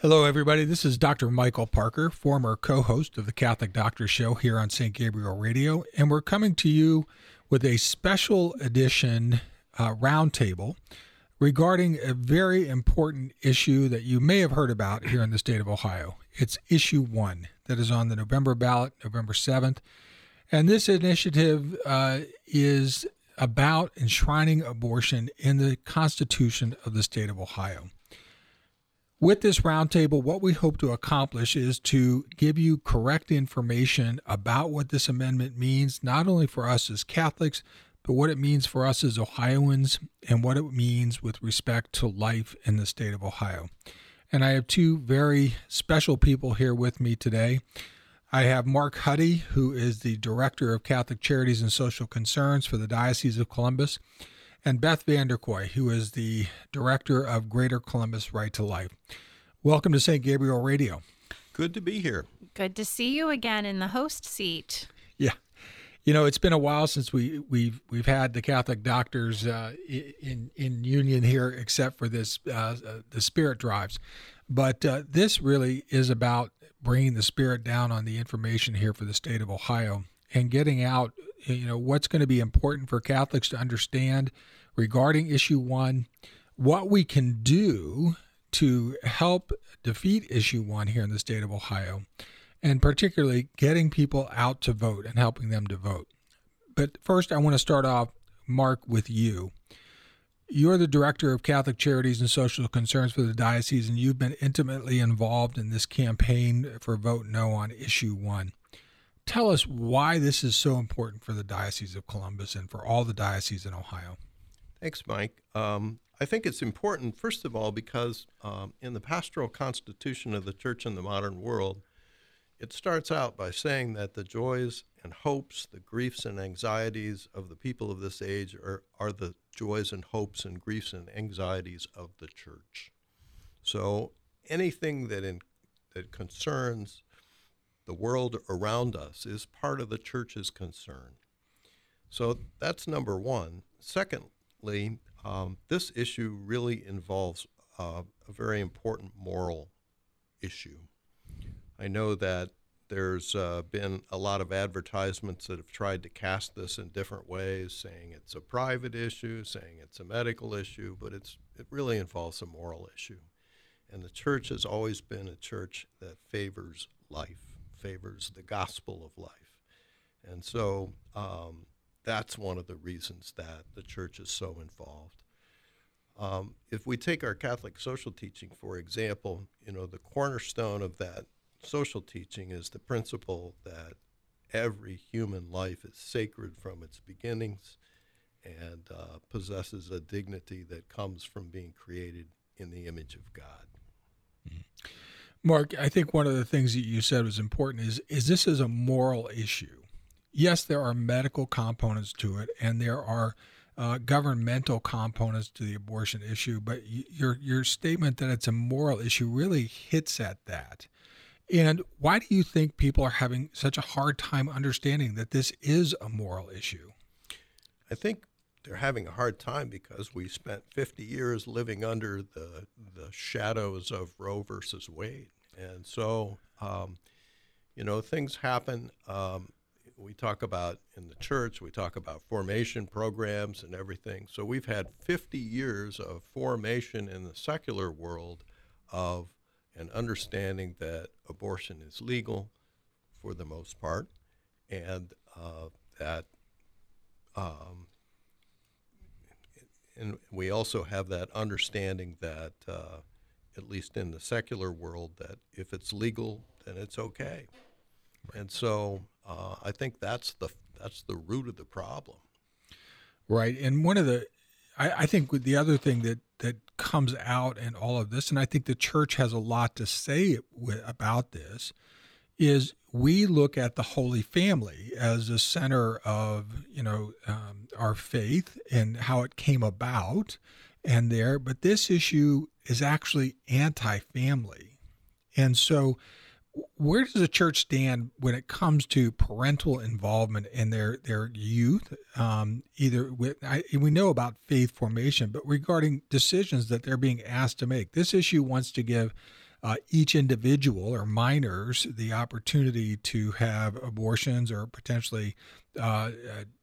Hello, everybody. This is Dr. Michael Parker, former co host of the Catholic Doctor Show here on St. Gabriel Radio, and we're coming to you with a special edition uh, roundtable regarding a very important issue that you may have heard about here in the state of Ohio. It's issue one that is on the November ballot, November 7th. And this initiative uh, is about enshrining abortion in the Constitution of the state of Ohio. With this roundtable, what we hope to accomplish is to give you correct information about what this amendment means, not only for us as Catholics, but what it means for us as Ohioans and what it means with respect to life in the state of Ohio. And I have two very special people here with me today. I have Mark Huddy, who is the Director of Catholic Charities and Social Concerns for the Diocese of Columbus and Beth Vanderkooi, who is the director of Greater Columbus Right to Life. Welcome to St. Gabriel Radio. Good to be here. Good to see you again in the host seat. Yeah. You know, it's been a while since we we've we've had the Catholic doctors uh, in in union here, except for this uh, uh, the spirit drives. But uh, this really is about bringing the spirit down on the information here for the state of Ohio and getting out you know what's going to be important for Catholics to understand regarding issue 1 what we can do to help defeat issue 1 here in the state of Ohio and particularly getting people out to vote and helping them to vote. But first I want to start off Mark with you. You're the director of Catholic Charities and Social Concerns for the diocese, and you've been intimately involved in this campaign for Vote No on Issue 1 tell us why this is so important for the Diocese of Columbus and for all the dioceses in Ohio. Thanks, Mike. Um, I think it's important, first of all, because um, in the pastoral constitution of the church in the modern world, it starts out by saying that the joys and hopes, the griefs and anxieties of the people of this age are, are the joys and hopes and griefs and anxieties of the church. So anything that, in, that concerns the world around us is part of the church's concern. So that's number one. Um, this issue really involves uh, a very important moral issue. I know that there's uh, been a lot of advertisements that have tried to cast this in different ways, saying it's a private issue, saying it's a medical issue, but it's it really involves a moral issue. And the church has always been a church that favors life favors the gospel of life. And so um, that's one of the reasons that the church is so involved. Um, if we take our Catholic social teaching, for example, you know, the cornerstone of that social teaching is the principle that every human life is sacred from its beginnings and uh, possesses a dignity that comes from being created in the image of God. Mm-hmm. Mark, I think one of the things that you said was important is is this is a moral issue. Yes, there are medical components to it, and there are uh, governmental components to the abortion issue. But your your statement that it's a moral issue really hits at that. And why do you think people are having such a hard time understanding that this is a moral issue? I think they're having a hard time because we spent 50 years living under the the shadows of Roe versus Wade, and so um, you know things happen. Um, we talk about in the church, we talk about formation programs and everything. So we've had 50 years of formation in the secular world of an understanding that abortion is legal for the most part, and uh, that um, and we also have that understanding that, uh, at least in the secular world, that if it's legal, then it's okay. And so uh, I think that's the that's the root of the problem. Right, and one of the, I, I think the other thing that that comes out in all of this, and I think the church has a lot to say with, about this, is we look at the Holy Family as the center of you know um, our faith and how it came about, and there. But this issue is actually anti-family, and so where does the church stand when it comes to parental involvement in their their youth? Um, either with I, we know about faith formation, but regarding decisions that they're being asked to make, this issue wants to give uh, each individual or minors the opportunity to have abortions or potentially uh, uh,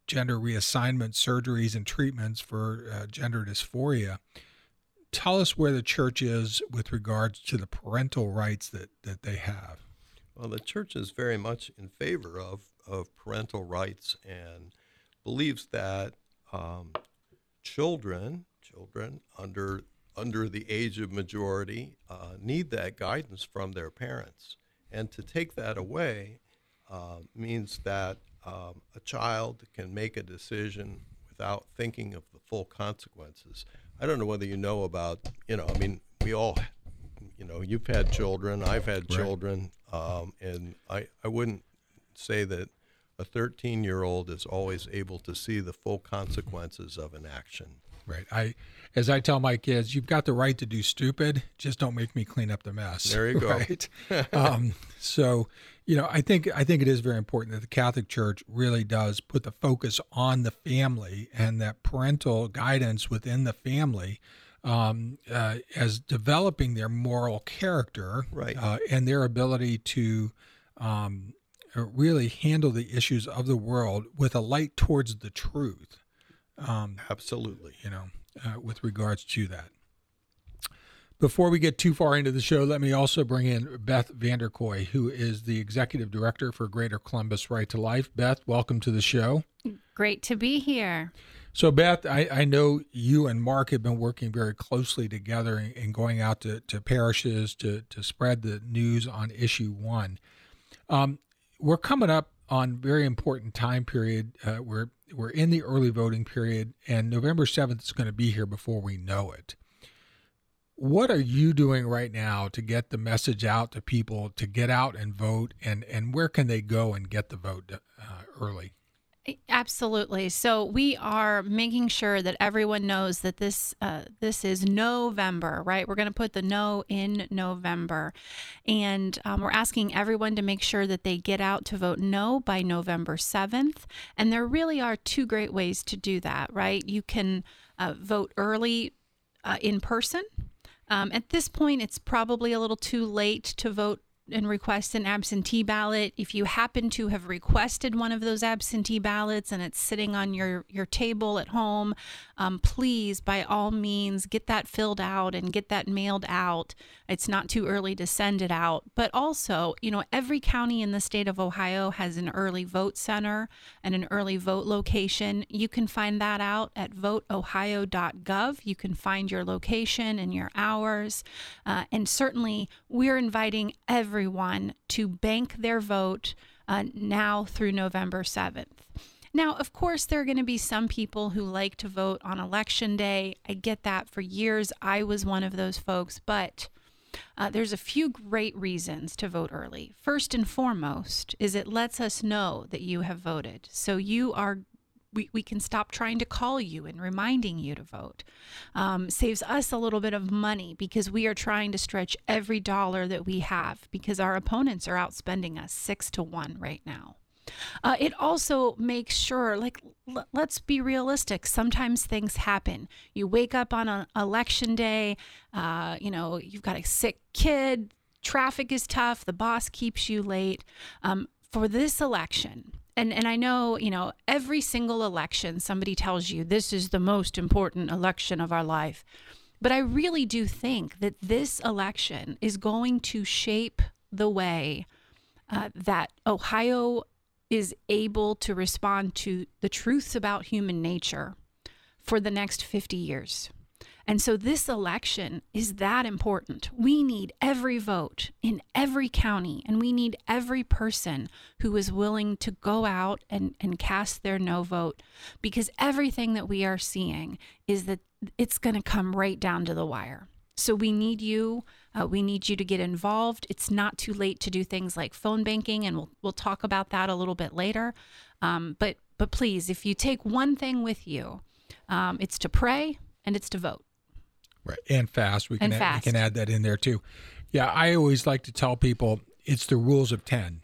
gender reassignment surgeries and treatments for uh, gender dysphoria. Tell us where the church is with regards to the parental rights that, that they have. Well, the church is very much in favor of, of parental rights and believes that um, children, children under under the age of majority, uh, need that guidance from their parents, and to take that away uh, means that um, a child can make a decision without thinking of the full consequences. I don't know whether you know about, you know, I mean, we all, you know, you've had children, I've had Right. children, um, and I, I wouldn't say that a 13 year old is always able to see the full consequences of an action. Right. I, as I tell my kids, you've got the right to do stupid. Just don't make me clean up the mess. There you go. Right. um, so, you know, I think I think it is very important that the Catholic Church really does put the focus on the family and that parental guidance within the family um, uh, as developing their moral character Right. uh, and their ability to um, uh, really handle the issues of the world with a light towards the truth. Um, Absolutely. you know, uh, with regards to that. Before we get too far into the show, let me also bring in Beth Vanderkooi, who is the executive director for Greater Columbus Right to Life. Beth, welcome to the show. Great to be here. So, Beth, I, I know you and Mark have been working very closely together and, going out to, to parishes to, to spread the news on issue one. Um, we're coming up on very important time period. Uh, we're we're in the early voting period, and November seventh is going to be here before we know it. What are you doing right now to get the message out to people to get out and vote, and and where can they go and get the vote uh, early? Absolutely. So we are making sure that everyone knows that this uh, this is November, right? We're going to put the no in November, and um, we're asking everyone to make sure that they get out to vote no by November seventh. And there really are two great ways to do that, right? You can uh, vote early uh, in person. Um, at this point, it's probably a little too late to vote and request an absentee ballot. If you happen to have requested one of those absentee ballots and it's sitting on your, your table at home, um, please, by all means, get that filled out and get that mailed out. It's not too early to send it out. But also, you know, every county in the state of Ohio has an early vote center and an early vote location. You can find that out at voteohio.gov. You can find your location and your hours. Uh, and certainly, we're inviting everyone to bank their vote uh, now through November 7th. Now, of course, there are going to be some people who like to vote on election day. I get that. For years, I was one of those folks, but uh, there's a few great reasons to vote early. First and foremost is it lets us know that you have voted. So you are we, we can stop trying to call you and reminding you to vote. Um, saves us a little bit of money because we are trying to stretch every dollar that we have because our opponents are outspending us six to one right now. Uh, it also makes sure, like, l- let's be realistic. Sometimes things happen. You wake up on an election day, uh, you know, you've got a sick kid, traffic is tough, the boss keeps you late. Um, for this election, and, and I know, you know, every single election, somebody tells you this is the most important election of our life. But I really do think that this election is going to shape the way uh, that Ohio is able to respond to the truths about human nature for the next 50 years. And so this election is that important. We need every vote in every county, and we need every person who is willing to go out and, and cast their no vote because everything that we are seeing is that it's going to come right down to the wire. So we need you. Uh, we need you to get involved. It's not too late to do things like phone banking, and we'll we'll talk about that a little bit later. Um, but but please, if you take one thing with you, um, it's to pray and it's to vote. Right. And fast. We can And add, fast. we can add that in there too. Yeah, I always like to tell people it's the rules of 10.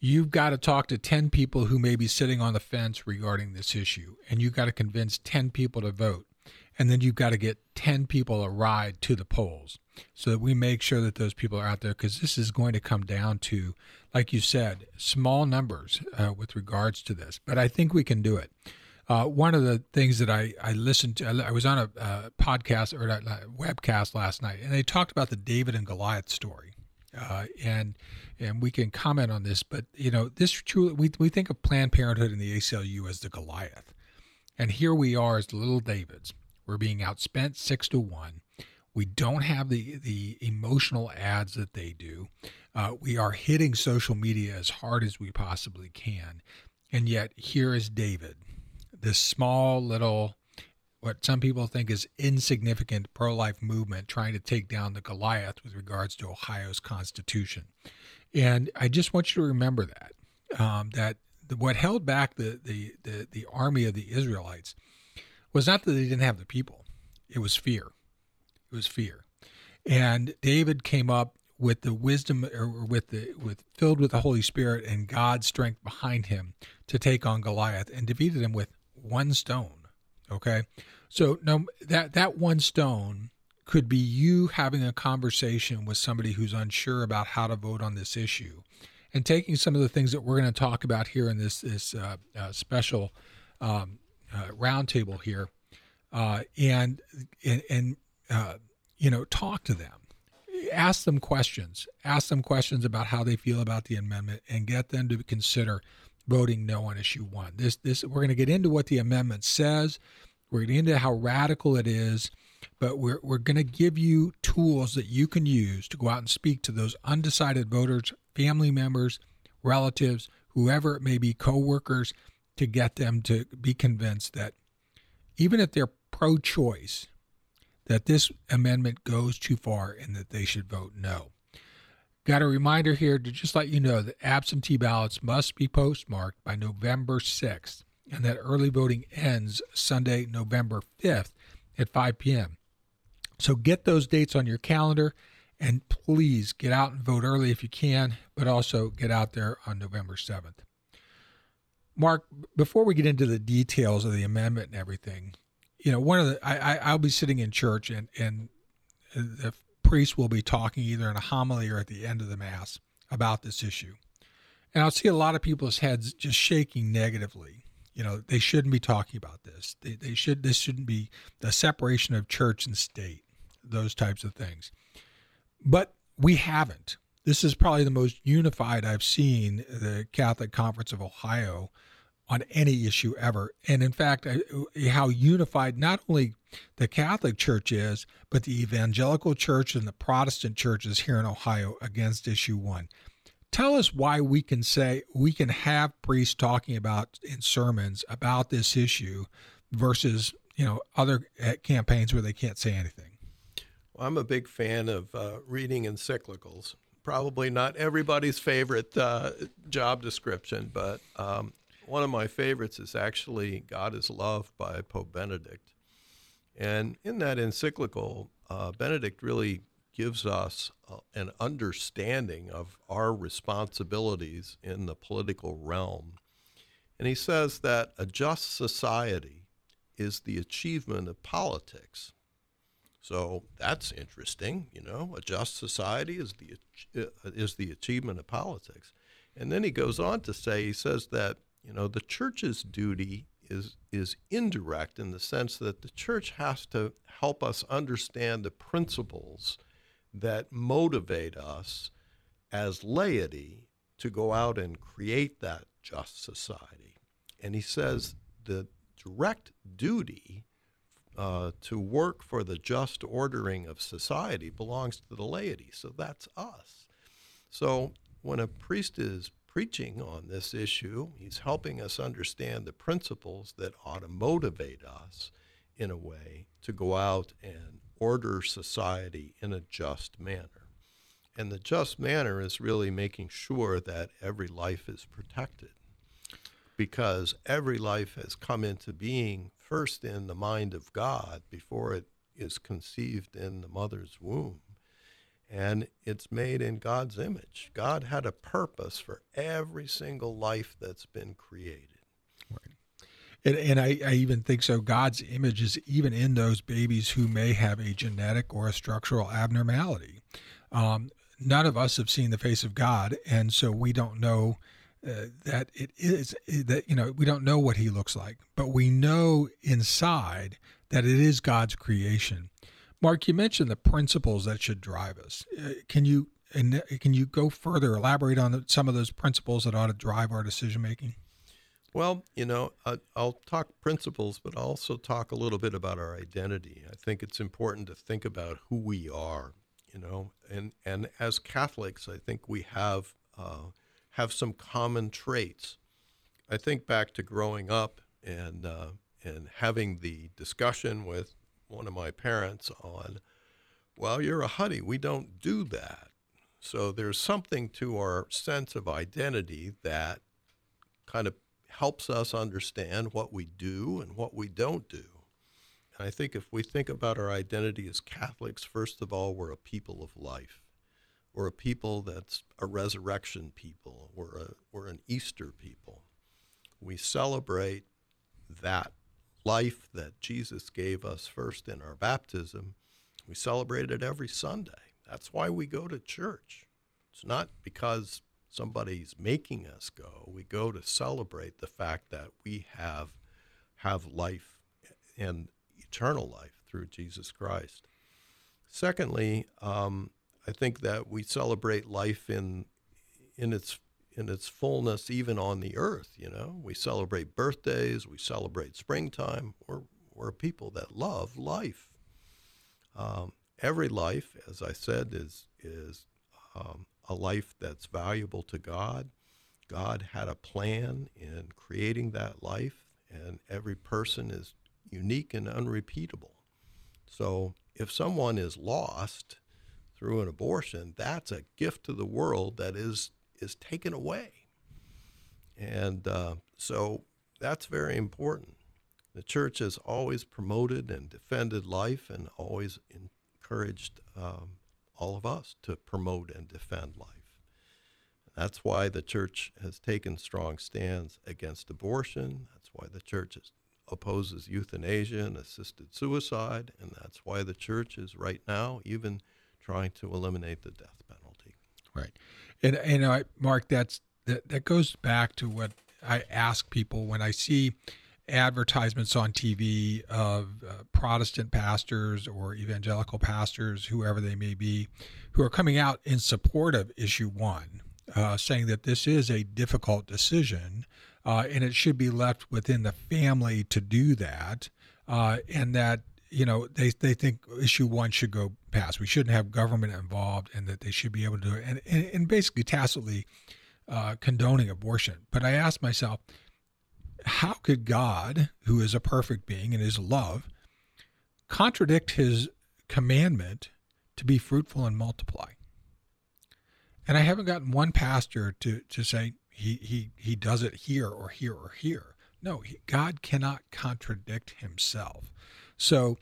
You've got to talk to 10 people who may be sitting on the fence regarding this issue, and you've got to convince 10 people to vote. And then you've got to get 10 people a ride to the polls. so that we make sure that those people are out there because this is going to come down to, like you said, small numbers uh, with regards to this. But I think we can do it. Uh, one of the things that I, I listened to, I was on a uh, podcast or a webcast last night, and they talked about the David and Goliath story. Uh, and and we can comment on this, but you know, this truly we we think of Planned Parenthood and the ACLU as the Goliath, and here we are as the little Davids. We're being outspent six to one. We don't have the the emotional ads that they do. Uh, we are hitting social media as hard as we possibly can, and yet here is David this small little what some people think is insignificant pro-life movement trying to take down the Goliath with regards to Ohio's constitution. And I just want you to remember that um, that the, what held back the, the the the army of the Israelites was not that they didn't have the people; it was fear. It was fear. And David came up with the wisdom or with the with filled with the Holy Spirit and God's strength behind him to take on Goliath and defeated him with one stone. Okay. So now that that one stone could be you having a conversation with somebody who's unsure about how to vote on this issue and taking some of the things that we're going to talk about here in this this uh, uh, special um, uh, roundtable here uh, and and, and uh, you know talk to them ask them questions ask them questions about how they feel about the amendment and get them to consider voting no on issue one. This this we're going to get into what the amendment says. We're going to get into how radical it is, but we're we're going to give you tools that you can use to go out and speak to those undecided voters, family members, relatives, whoever it may be, coworkers, to get them to be convinced that even if they're pro-choice, that this amendment goes too far and that they should vote no. Got a reminder here to just let you know that absentee ballots must be postmarked by November 6th and that early voting ends Sunday, November 5th at 5 p.m. So get those dates on your calendar and please get out and vote early if you can, but also get out there on November 7th. Mark, before we get into the details of the amendment and everything, you know, one of the I, I will be sitting in church and and the priest will be talking either in a homily or at the end of the Mass about this issue. And I'll see a lot of people's heads just shaking negatively. You know, they shouldn't be talking about this. They, they should, this shouldn't be the separation of church and state, those types of things. But we haven't. This is probably the most unified I've seen the Catholic Conference of Ohio on any issue ever. And in fact, how unified not only the Catholic Church is, but the evangelical church and the Protestant churches here in Ohio against issue one. Tell us why we can say we can have priests talking about in sermons about this issue versus you know other eh, campaigns where they can't say anything. Well, I'm a big fan of uh, reading encyclicals. Probably not everybody's favorite uh, job description, but um, one of my favorites is actually God is Love by Pope Benedict. And in that encyclical, uh, Benedict really gives us uh, an understanding of our responsibilities in the political realm. And he says that a just society is the achievement of politics. So that's interesting, you know. A just society is the uh, is the achievement of politics. And then he goes on to say he says that you know, the church's duty is is indirect in the sense that the church has to help us understand the principles that motivate us as laity to go out and create that just society. And he says the direct duty uh, to work for the just ordering of society belongs to the laity. So that's us. So when a priest is preaching on this issue. He's helping us understand the principles that ought to motivate us in a way to go out and order society in a just manner. And the just manner is really making sure that every life is protected because every life has come into being first in the mind of God before it is conceived in the mother's womb and it's made in God's image. God had a purpose for every single life that's been created. Right. And, and I, I even think so. God's image is even in those babies who may have a genetic or a structural abnormality. Um, none of us have seen the face of God, and so we don't know uh, that it is that you know we don't know what He looks like, but we know inside that it is God's creation. Mark, you mentioned the principles that should drive us. Uh, can you and can you go further, elaborate on some of those principles that ought to drive our decision making? Well, you know, I'll talk principles, but also talk a little bit about our identity. I think it's important to think about who we are, you know, and and as Catholics, I think we have uh, have some common traits. I think back to growing up and uh, and having the discussion with one of my parents on, well, you're a Huddy. We don't do that. So there's something to our sense of identity that kind of helps us understand what we do and what we don't do. And I think if we think about our identity as Catholics, first of all, we're a people of life. We're a people that's a resurrection people. We're, a, we're an Easter people. We celebrate that life that Jesus gave us first in our baptism. We celebrate it every Sunday. That's why we go to church. It's not because somebody's making us go. We go to celebrate the fact that we have have life and eternal life through Jesus Christ. Secondly, um, I think that we celebrate life in in its in its fullness, even on the earth. You know, we celebrate birthdays, we celebrate springtime. We're we're people that love life. Um, every life, as I said, is is um, a life that's valuable to God. God had a plan in creating that life, and every person is unique and unrepeatable. So if someone is lost through an abortion, that's a gift to the world that is is taken away. And uh, so that's very important. The church has always promoted and defended life and always encouraged um, all of us to promote and defend life. That's why the church has taken strong stands against abortion. That's why the church is, opposes euthanasia and assisted suicide. And that's why the church is right now even trying to eliminate the death penalty. Right. And, and uh, Mark, that's, that, that goes back to what I ask people when I see advertisements on TV of uh, Protestant pastors or evangelical pastors, whoever they may be, who are coming out in support of issue one, uh, saying that this is a difficult decision uh, and it should be left within the family to do that, uh, and that you know they, they think issue one should go past. We shouldn't have government involved, and that they should be able to do it, and, and, and basically tacitly uh, condoning abortion. But I asked myself, how could God, who is a perfect being and is love, contradict His commandment to be fruitful and multiply? And I haven't gotten one pastor to, to say he, he, he does it here or here or here. No, he, God cannot contradict himself. So,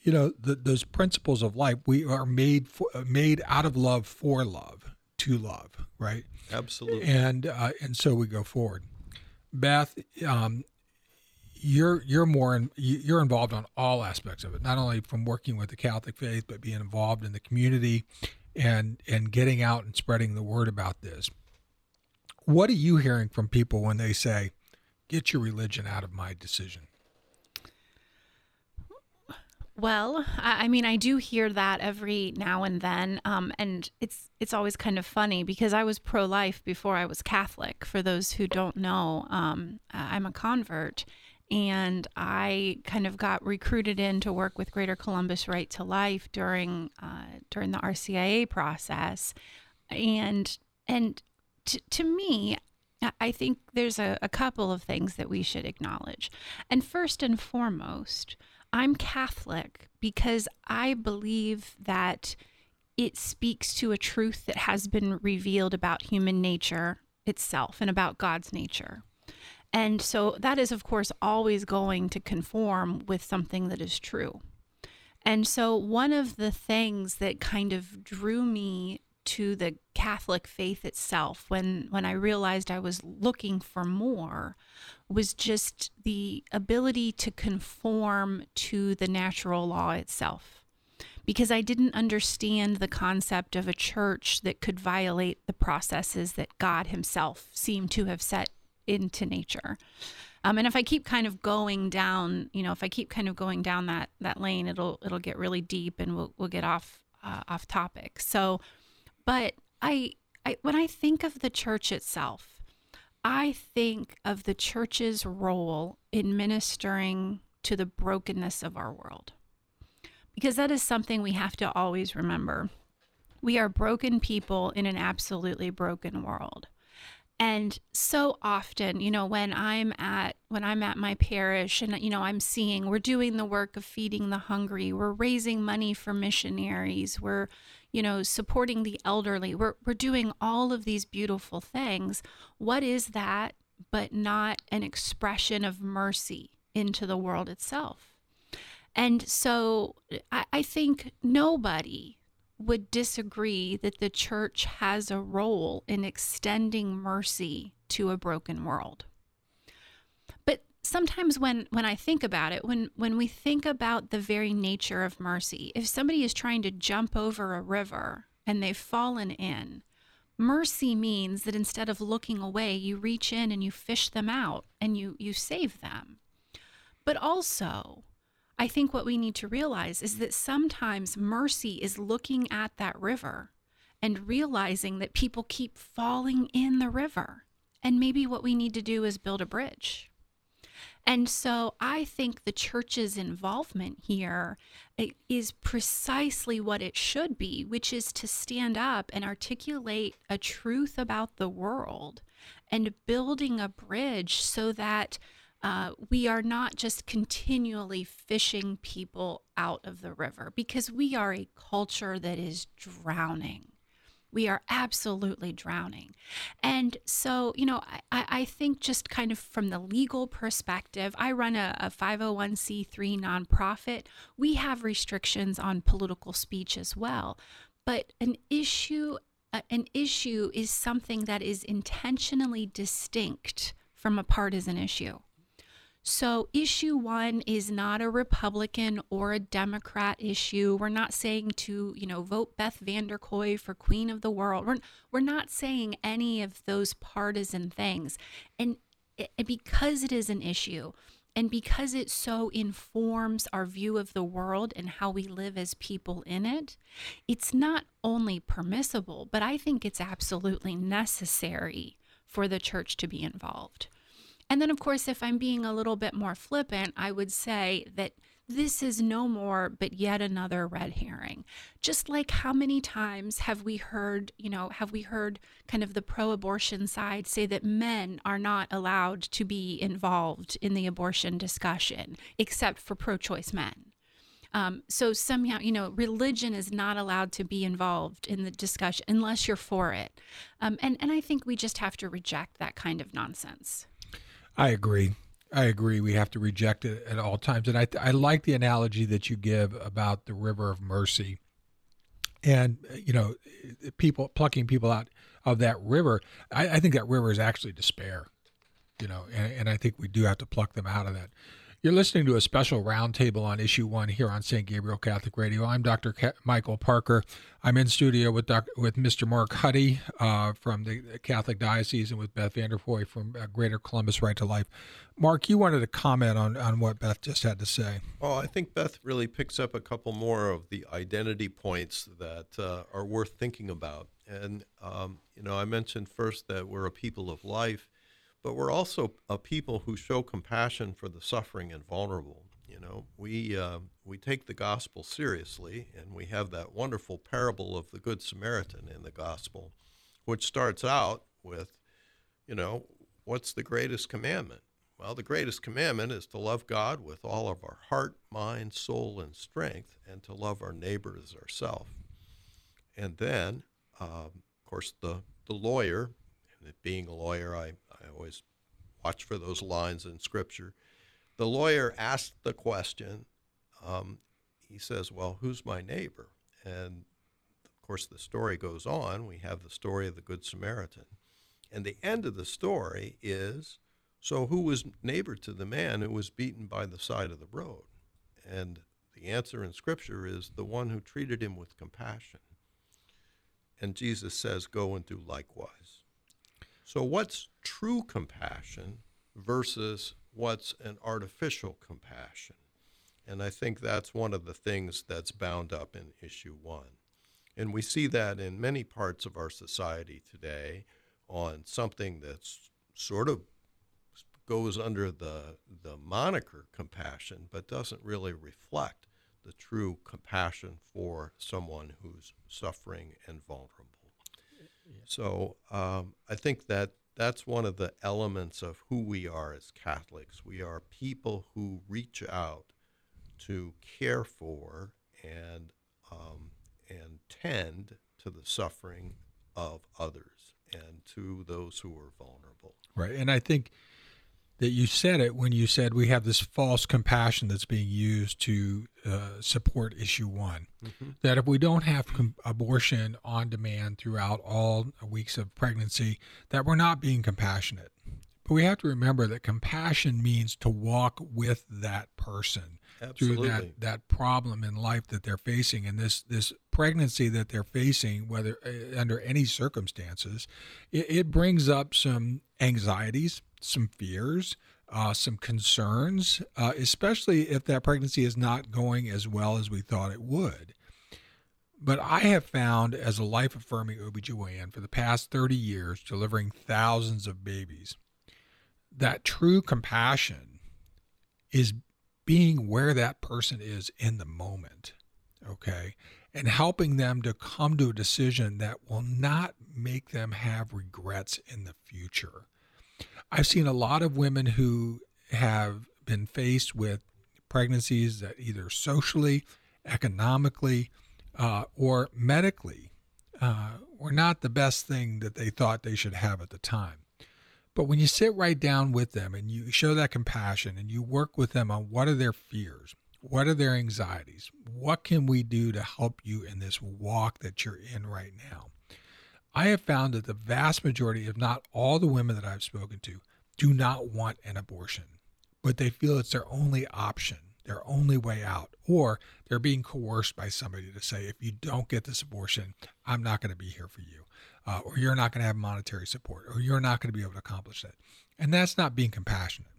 you know, the, those principles of life, we are made for, made out of love for love, to love, right? Absolutely. And uh, and so we go forward. Beth, um, you're you're more in, you're involved on all aspects of it, not only from working with the Catholic faith, but being involved in the community and and getting out and spreading the word about this. What are you hearing from people when they say, "Get your religion out of my decision"? Well, I mean, I do hear that every now and then, um, and it's it's always kind of funny because I was pro life before I was Catholic. For those who don't know, um, I'm a convert, and I kind of got recruited in to work with Greater Columbus Right to Life during uh, during the RCIA process, and and t- to me, I think there's a, a couple of things that we should acknowledge, and first and foremost, I'm Catholic because I believe that it speaks to a truth that has been revealed about human nature itself and about God's nature. And so that is, of course, always going to conform with something that is true. And so one of the things that kind of drew me to the Catholic faith itself when when I realized I was looking for more was just the ability to conform to the natural law itself because I didn't understand the concept of a church that could violate the processes that God himself seemed to have set into nature. Um, and if I keep kind of going down, you know, if I keep kind of going down that that lane, it'll it'll get really deep and we'll we'll get off uh, off topic. So, but I, I when I think of the church itself, I think of the church's role in ministering to the brokenness of our world. Because that is something we have to always remember. We are broken people in an absolutely broken world and so often you know when i'm at when i'm at my parish and you know i'm seeing we're doing the work of feeding the hungry we're raising money for missionaries we're you know supporting the elderly we're we're doing all of these beautiful things. What is that but not an expression of mercy into the world itself? And so I, I think nobody would disagree that the church has a role in extending mercy to a broken world. But sometimes when when I think about it, when when we think about the very nature of mercy, if somebody is trying to jump over a river and they've fallen in, mercy means that instead of looking away, you reach in and you fish them out and you you save them. But also, I think what we need to realize is that sometimes mercy is looking at that river and realizing that people keep falling in the river. And maybe what we need to do is build a bridge. And so I think the church's involvement here eh, is precisely what it should be, which is to stand up and articulate a truth about the world and building a bridge so that uh, we are not just continually fishing people out of the river because we are a culture that is drowning. We are absolutely drowning. And so, you know, I, I think just kind of from the legal perspective, I run a, a 501c3 nonprofit. We have restrictions on political speech as well. But an issue, uh, an issue is something that is intentionally distinct from a partisan issue. So, issue one is not a Republican or a Democrat issue. We're not saying to, you know, vote Beth Vanderkooi for Queen of the World. We're, we're not saying any of those partisan things. And it, because it is an issue, and because it so informs our view of the world and how we live as people in it, it's not only permissible, but I think it's absolutely necessary for the church to be involved. And then, of course, if I'm being a little bit more flippant, I would say that this is no more but yet another red herring. Just like how many times have we heard, you know, have we heard kind of the pro abortion side say that men are not allowed to be involved in the abortion discussion except for pro choice men? Um, so somehow, you know, religion is not allowed to be involved in the discussion unless you're for it. Um, and, and I think we just have to reject that kind of nonsense. I agree. I agree. We have to reject it at all times. And I, I like the analogy that you give about the river of mercy and, you know, people plucking people out of that river. I, I think that river is actually despair, you know, and, and I think we do have to pluck them out of that. You're listening to a special roundtable on issue one here on St. Gabriel Catholic Radio. I'm Dr. Michael Parker. I'm in studio with Dr. with Mr. Mark Huddy uh, from the Catholic Diocese and with Beth Vanderkooi from uh, Greater Columbus Right to Life. Mark, you wanted to comment on, on what Beth just had to say. Well, I think Beth really picks up a couple more of the identity points that uh, are worth thinking about. And, um, you know, I mentioned first that we're a people of life but we're also a people who show compassion for the suffering and vulnerable. You know, we uh, we take the gospel seriously, and we have that wonderful parable of the Good Samaritan in the gospel, which starts out with, you know, what's the greatest commandment? Well, the greatest commandment is to love God with all of our heart, mind, soul, and strength, and to love our neighbor as ourselves. And then, um, of course, the the lawyer, being a lawyer, I I always watch for those lines in Scripture. The lawyer asked the question. Um, he says, "Well, who's my neighbor?" And of course, the story goes on. We have the story of the Good Samaritan. And the end of the story is so who was neighbor to the man who was beaten by the side of the road? And the answer in Scripture is the one who treated him with compassion. And Jesus says, Go and do likewise. So, what's true compassion versus what's an artificial compassion? And I think that's one of the things that's bound up in issue one. And we see that in many parts of our society today on something that's sort of goes under the, the moniker compassion, but doesn't really reflect the true compassion for someone who's suffering and vulnerable. So um, I think that that's one of the elements of who we are as Catholics. We are people who reach out to care for and um, and tend to the suffering of others and to those who are vulnerable. Right, and I think that you said it when you said we have this false compassion that's being used to uh, support issue one. Mm-hmm. That if we don't have com- abortion on demand throughout all weeks of pregnancy, that we're not being compassionate. But we have to remember that compassion means to walk with that person Absolutely. through that, that problem in life that they're facing and this this pregnancy that they're facing whether uh, under any circumstances it, it, brings up some anxieties some fears uh, some concerns uh, especially if that pregnancy is not going as well as we thought it would but I have found as a life affirming OBGYN for the past 30 years, delivering thousands of babies, that true compassion is being where that person is in the moment, okay, and helping them to come to a decision that will not make them have regrets in the future. I've seen a lot of women who have been faced with pregnancies that either socially, economically, uh, or medically uh, were not the best thing that they thought they should have at the time. But when you sit right down with them and you show that compassion and you work with them on what are their fears, what are their anxieties, what can we do to help you in this walk that you're in right now? I have found that the vast majority, if not all the women that I've spoken to, do not want an abortion, but they feel it's their only option, their only way out, or they're being coerced by somebody to say, if you don't get this abortion, I'm not going to be here for you uh, or you're not going to have monetary support, or you're not going to be able to accomplish that. And that's not being compassionate.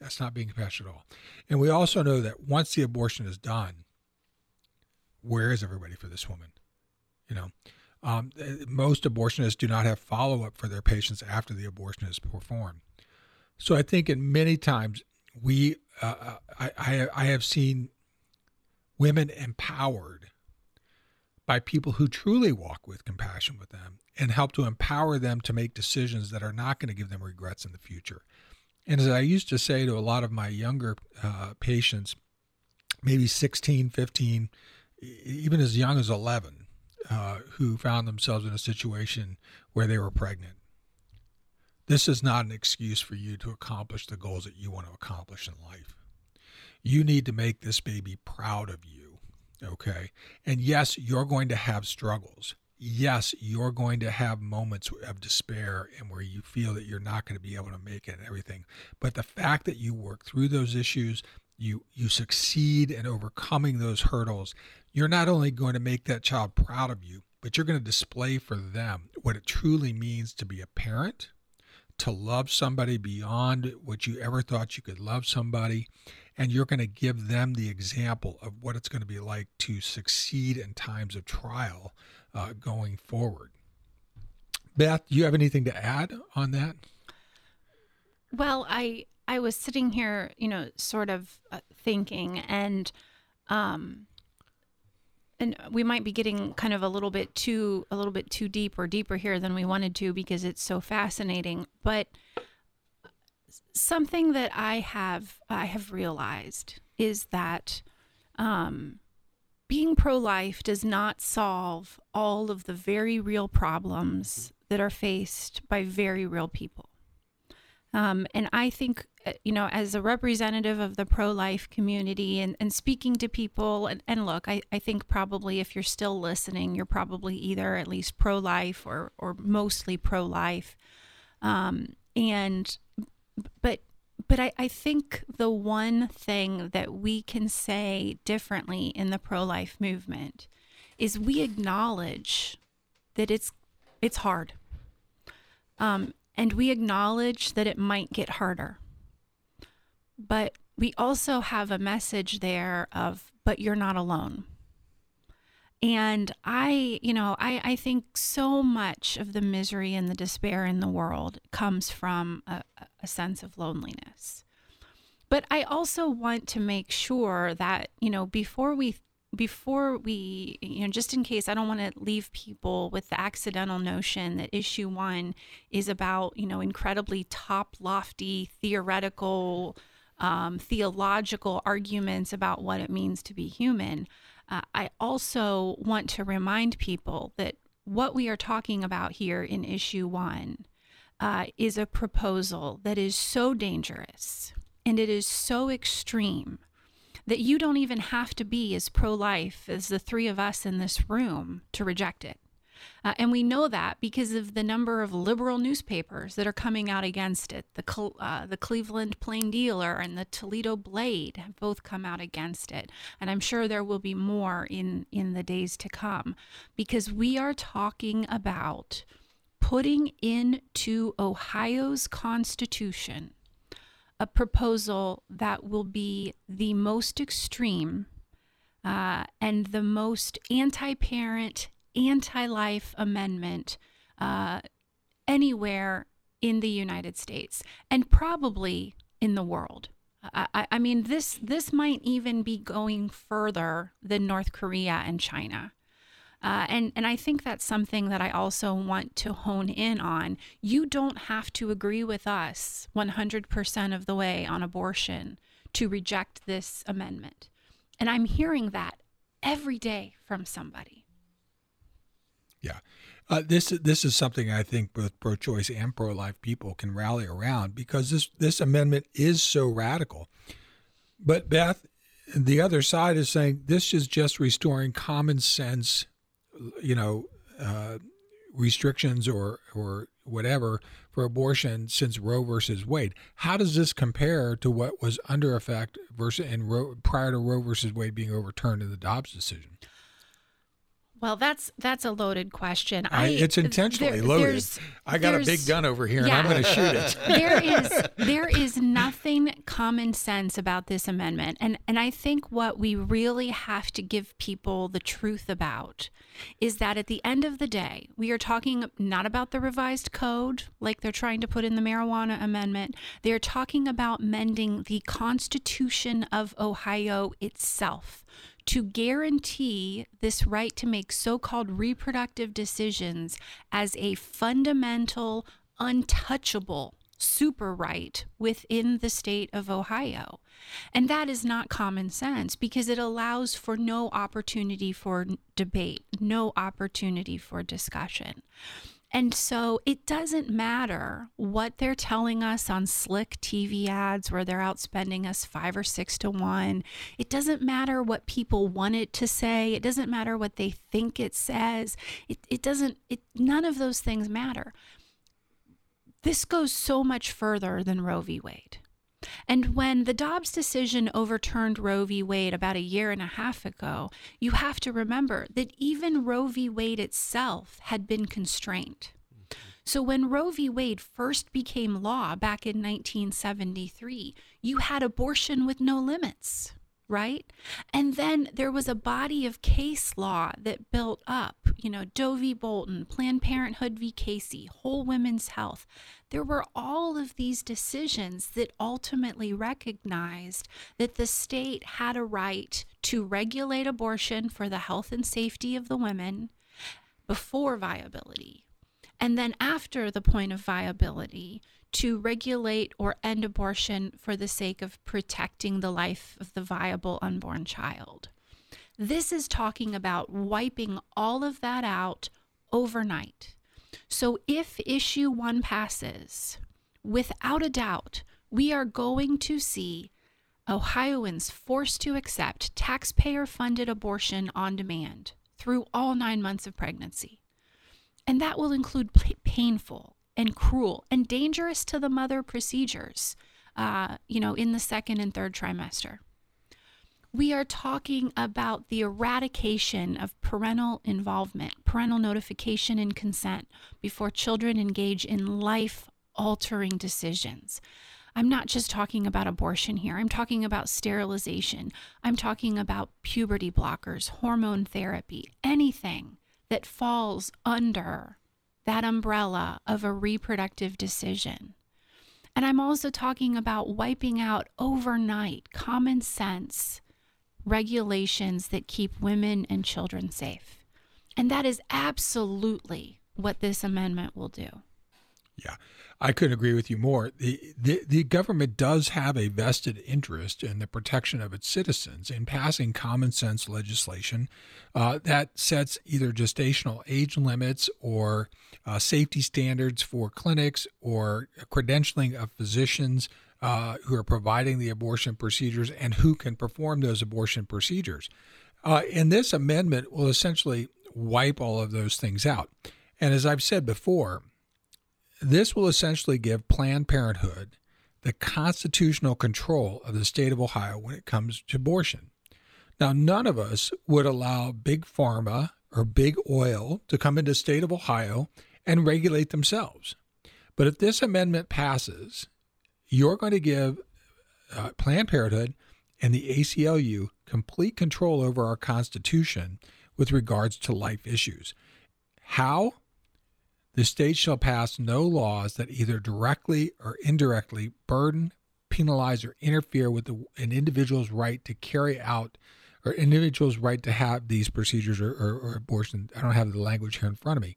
That's not being compassionate at all. And we also know that once the abortion is done, where is everybody for this woman? You know, um, most abortionists do not have follow up for their patients after the abortion is performed. So I think in many times we, uh, uh I, I, I have seen women empowered by people who truly walk with compassion with them and help to empower them to make decisions that are not going to give them regrets in the future. And as I used to say to a lot of my younger uh, patients, maybe 16, 15, even as young as 11, uh, who found themselves in a situation where they were pregnant. This is not an excuse for you to accomplish the goals that you want to accomplish in life. You need to make this baby proud of you Okay. And yes, you're going to have struggles. Yes, you're going to have moments of despair and where you feel that you're not going to be able to make it and everything. But the fact that you work through those issues, you you succeed in overcoming those hurdles, you're not only going to make that child proud of you, but you're going to display for them what it truly means to be a parent, to love somebody beyond what you ever thought you could love somebody, and you're going to give them the example of what it's going to be like to succeed in times of trial uh, going forward. Beth, do you have anything to add on that? Well, I I was sitting here, you know, sort of uh, thinking, and um, and we might be getting kind of a little bit too a little bit too deep or deeper here than we wanted to because it's so fascinating, but something that I have I have realized is that um, being pro life does not solve all of the very real problems that are faced by very real people. Um, and I think, uh, you know, as a representative of the pro life community and, and speaking to people, and, and look, I, I think probably if you're still listening, you're probably either at least pro life or, or mostly pro life. Um, and, but, but I, I think the one thing that we can say differently in the pro life movement is we acknowledge that it's it's hard. Um, and we acknowledge that it might get harder. But we also have a message there of, but you're not alone. And I, you know, I, I think so much of the misery and the despair in the world comes from a, a sense of loneliness. But I also want to make sure that, you know, before we before we, you know, just in case I don't want to leave people with the accidental notion that issue one is about, you know, incredibly top, lofty, theoretical, um, theological arguments about what it means to be human. Uh, I also want to remind people that what we are talking about here in issue one uh, is a proposal that is so dangerous and it is so extreme that you don't even have to be as pro life as the three of us in this room to reject it. Uh, and we know that because of the number of liberal newspapers that are coming out against it. The, uh, the Cleveland Plain Dealer and the Toledo Blade have both come out against it. And I'm sure there will be more in, in the days to come because we are talking about putting into Ohio's Constitution a proposal that will be the most extreme uh, and the most anti parent, anti life amendment uh, anywhere in the United States and probably in the world. I, I, mean, this this might even be going further than North Korea and China. Uh, and, and I think that's something that I also want to hone in on. You don't have to agree with us 100% of the way on abortion to reject this amendment. And I'm hearing that every day from somebody. Yeah. Uh, this this is something I think both pro-choice and pro-life people can rally around because this this amendment is so radical. But Beth, the other side is saying this is just restoring common sense you know, uh, restrictions or or whatever for abortion since Roe versus Wade. How does this compare to what was under effect versus and Roe, prior to Roe versus Wade being overturned in the Dobbs decision? Well, that's that's a loaded question. I, it's intentionally there, loaded. I got a big gun over here, yeah. and I'm going to shoot it. there is there is nothing common sense about this amendment, and and I think what we really have to give people the truth about is that at the end of the day, we are talking not about the revised code like they're trying to put in the marijuana amendment. They are talking about mending the Constitution of Ohio itself to guarantee this right to make so called reproductive decisions as a fundamental, untouchable super right within the state of Ohio. And that is not common sense because it allows for no opportunity for debate, no opportunity for discussion. And so it doesn't matter what they're telling us on slick TV ads where they're outspending us five or six to one. It doesn't matter what people want it to say. It doesn't matter what they think it says. It, it doesn't, it, none of those things matter. This goes so much further than Roe v. Wade. And when the Dobbs decision overturned Roe v. Wade about a year and a half ago, you have to remember that even Roe v. Wade itself had been constrained. So when Roe v. Wade first became law back in 1973, you had abortion with no limits right? And then there was a body of case law that built up, you know, Doe v. Bolton, Planned Parenthood v. Casey, Whole Women's Health. There were all of these decisions that ultimately recognized that the state had a right to regulate abortion for the health and safety of the women before viability. And then after the point of viability, to regulate or end abortion for the sake of protecting the life of the viable unborn child. This is talking about wiping all of that out overnight. So if issue one passes, without a doubt, we are going to see Ohioans forced to accept taxpayer funded abortion on demand through all nine months of pregnancy. And that will include painful and cruel and dangerous to the mother procedures, uh, you know, in the second and third trimester. We are talking about the eradication of parental involvement, parental notification, and consent before children engage in life altering decisions. I'm not just talking about abortion here. I'm talking about sterilization. I'm talking about puberty blockers, hormone therapy, anything that falls under that umbrella of a reproductive decision. And I'm also talking about wiping out overnight common sense regulations that keep women and children safe. And that is absolutely what this amendment will do. Yeah. I couldn't agree with you more. The, the, the government does have a vested interest in the protection of its citizens in passing common sense legislation uh, that sets either gestational age limits or uh, safety standards for clinics or credentialing of physicians uh, who are providing the abortion procedures and who can perform those abortion procedures. Uh, and this amendment will essentially wipe all of those things out. And as I've said before, this will essentially give Planned Parenthood the constitutional control of the state of Ohio when it comes to abortion. Now, none of us would allow big pharma or big oil to come into the state of Ohio and regulate themselves. But if this amendment passes, you're going to give uh, Planned Parenthood and the ACLU complete control over our Constitution with regards to life issues. How? The state shall pass no laws that either directly or indirectly burden, penalize, or interfere with the, an individual's right to carry out or individual's right to have these procedures or, or, or abortion. I don't have the language here in front of me.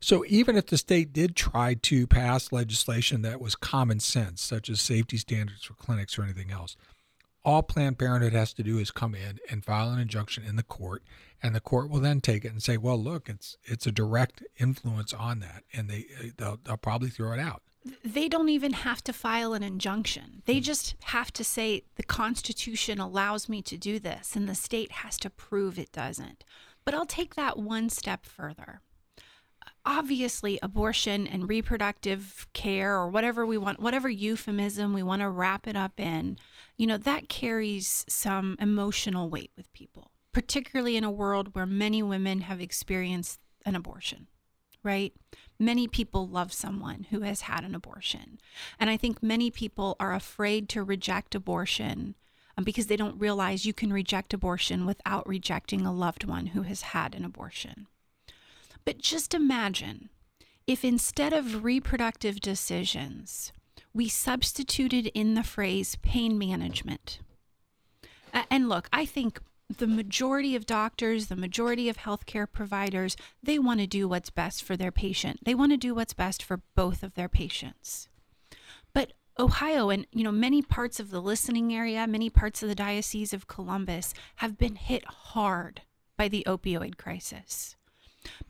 So even if the state did try to pass legislation that was common sense, such as safety standards for clinics or anything else, all Planned Parenthood has to do is come in and file an injunction in the court, and the court will then take it and say, "Well, look, it's it's a direct influence on that," and they uh, they'll, they'll probably throw it out. They don't even have to file an injunction. They hmm. just have to say the Constitution allows me to do this, and the state has to prove it doesn't. But I'll take that one step further obviously abortion and reproductive care or whatever we want whatever euphemism we want to wrap it up in you know that carries some emotional weight with people particularly in a world where many women have experienced an abortion right? Many people love someone who has had an abortion and i think many people are afraid to reject abortion um, because they don't realize you can reject abortion without rejecting a loved one who has had an abortion but just imagine if instead of reproductive decisions, we substituted in the phrase pain management. And look, I think the majority of doctors, the majority of healthcare providers, they want to do what's best for their patient. They want to do what's best for both of their patients. But Ohio and you know many parts of the listening area, many parts of the Diocese of Columbus have been hit hard by the opioid crisis.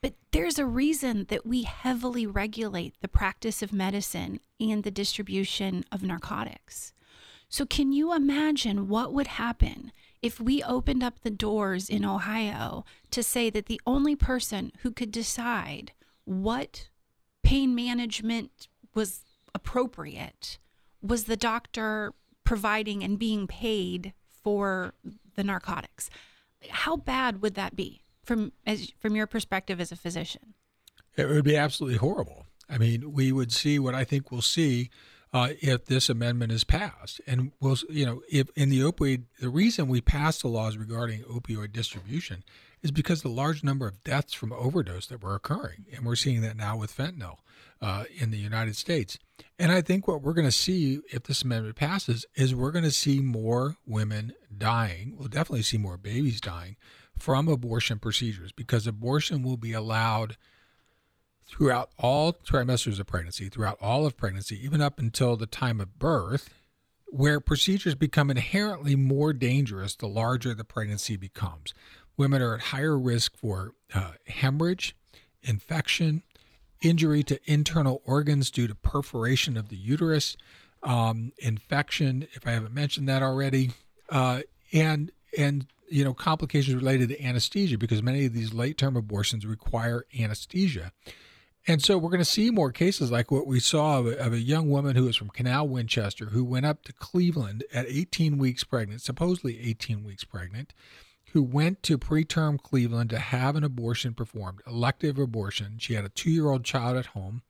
But there's a reason that we heavily regulate the practice of medicine and the distribution of narcotics. So, can you imagine what would happen if we opened up the doors in Ohio to say that the only person who could decide what pain management was appropriate was the doctor providing and being paid for the narcotics? How bad would that be? From as from your perspective as a physician? It would be absolutely horrible. I mean, we would see what I think we'll see uh, if this amendment is passed, and we'll, you know, if in the opioid, the reason we passed the laws regarding opioid distribution is because the large number of deaths from overdose that were occurring, and we're seeing that now with fentanyl uh, in the United States. And I think what we're going to see if this amendment passes is we're going to see more women dying. We'll definitely see more babies dying from abortion procedures because abortion will be allowed throughout all trimesters of pregnancy, throughout all of pregnancy, even up until the time of birth, where procedures become inherently more dangerous the larger the pregnancy becomes. Women are at higher risk for uh, hemorrhage, infection, injury to internal organs due to perforation of the uterus, um, infection, if I haven't mentioned that already, uh, and and you know complications related to anesthesia because many of these late term abortions require anesthesia. And so we're going to see more cases like what we saw of a, of a, young woman who was from Canal Winchester who went up to Cleveland at 18 weeks pregnant, supposedly 18 weeks pregnant, who went to preterm Cleveland to have an abortion performed, elective abortion. She had a two year old child at home.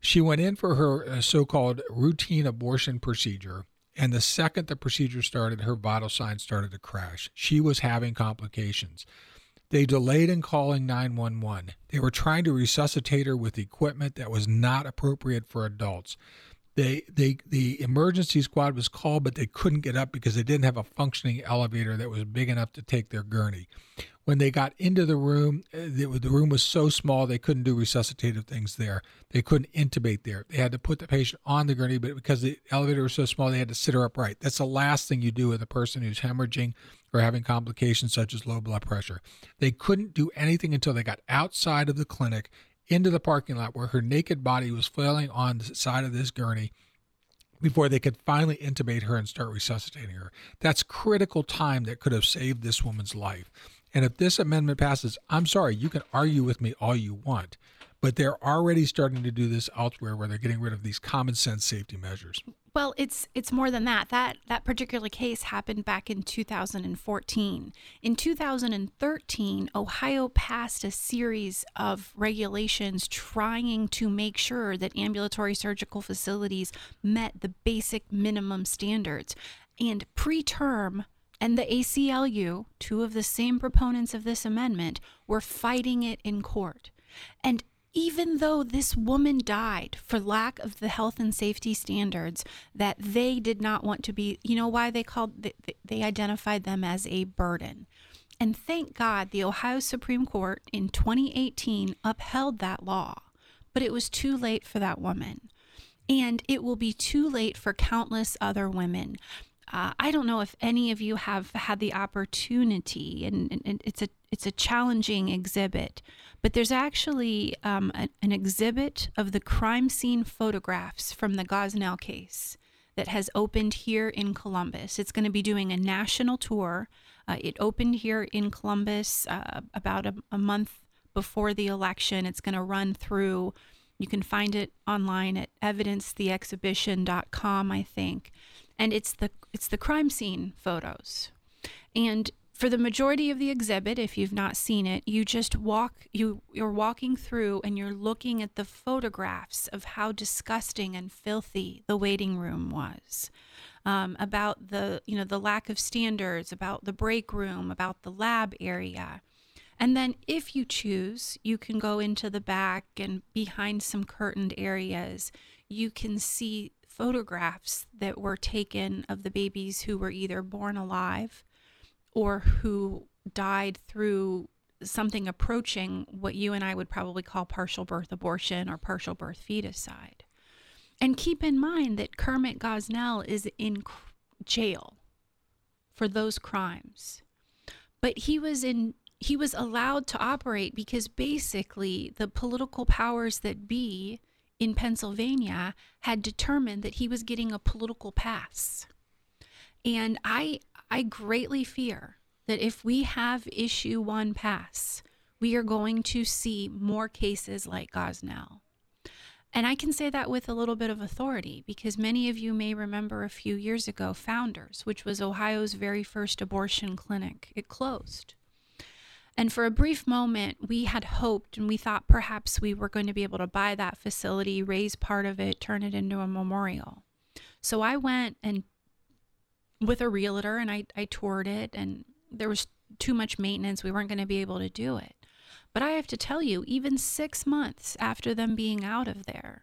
She went in for her uh, so called routine abortion procedure. And the second the procedure started, her vital signs started to crash. She was having complications. They delayed in calling 911. They were trying to resuscitate her with equipment that was not appropriate for adults. They, they, the emergency squad was called, but they couldn't get up because they didn't have a functioning elevator that was big enough to take their gurney. When they got into the room, uh, the, the room was so small they couldn't do resuscitative things there. They couldn't intubate there. They had to put the patient on the gurney, but because the elevator was so small, they had to sit her upright. That's the last thing you do with a person who's hemorrhaging or having complications such as low blood pressure. They couldn't do anything until they got outside of the clinic into the parking lot where her naked body was flailing on the side of this gurney before they could finally intubate her and start resuscitating her. That's critical time that could have saved this woman's life. And if this amendment passes, I'm sorry, you can argue with me all you want, but they're already starting to do this elsewhere where they're getting rid of these common sense safety measures. Well, it's it's more than that. That that particular case happened back in 2014. In 2013, Ohio passed a series of regulations trying to make sure that ambulatory surgical facilities met the basic minimum standards. And preterm and the ACLU, two of the same proponents of this amendment, were fighting it in court. And even though this woman died for lack of the health and safety standards that they did not want to be, you know why they called they identified them as a burden. And thank God the Ohio Supreme Court in 2018 upheld that law. But it was too late for that woman. And it will be too late for countless other women. Uh, I don't know if any of you have had the opportunity, and, and it's a it's a challenging exhibit, but there's actually um, a, an exhibit of the crime scene photographs from the Gosnell case that has opened here in Columbus. It's going to be doing a national tour. Uh, it opened here in Columbus uh, about a, a month before the election. It's going to run through. You can find it online at evidencetheexhibition.com, I think and it's the it's the crime scene photos. And for the majority of the exhibit, if you've not seen it, you just walk you you're walking through and you're looking at the photographs of how disgusting and filthy the waiting room was. Um, about the you know the lack of standards, about the break room, about the lab area. And then, if you choose, you can go into the back and behind some curtained areas. You can see photographs that were taken of the babies who were either born alive or who died through something approaching what you and I would probably call partial birth abortion or partial birth feticide. And keep in mind that Kermit Gosnell is in jail for those crimes. But he was in he was allowed to operate because basically the political powers that be in Pennsylvania had determined that he was getting a political pass. And I I greatly fear that if we have issue 1 pass, we are going to see more cases like Gosnell. And I can say that with a little bit of authority because many of you may remember a few years ago Founders, which was Ohio's very first abortion clinic. It closed. And for a brief moment, we had hoped and we thought perhaps we were going to be able to buy that facility, raise part of it, turn it into a memorial. So I went and with a realtor and I, I toured it, and there was too much maintenance. We weren't going to be able to do it. But I have to tell you, even six months after them being out of there,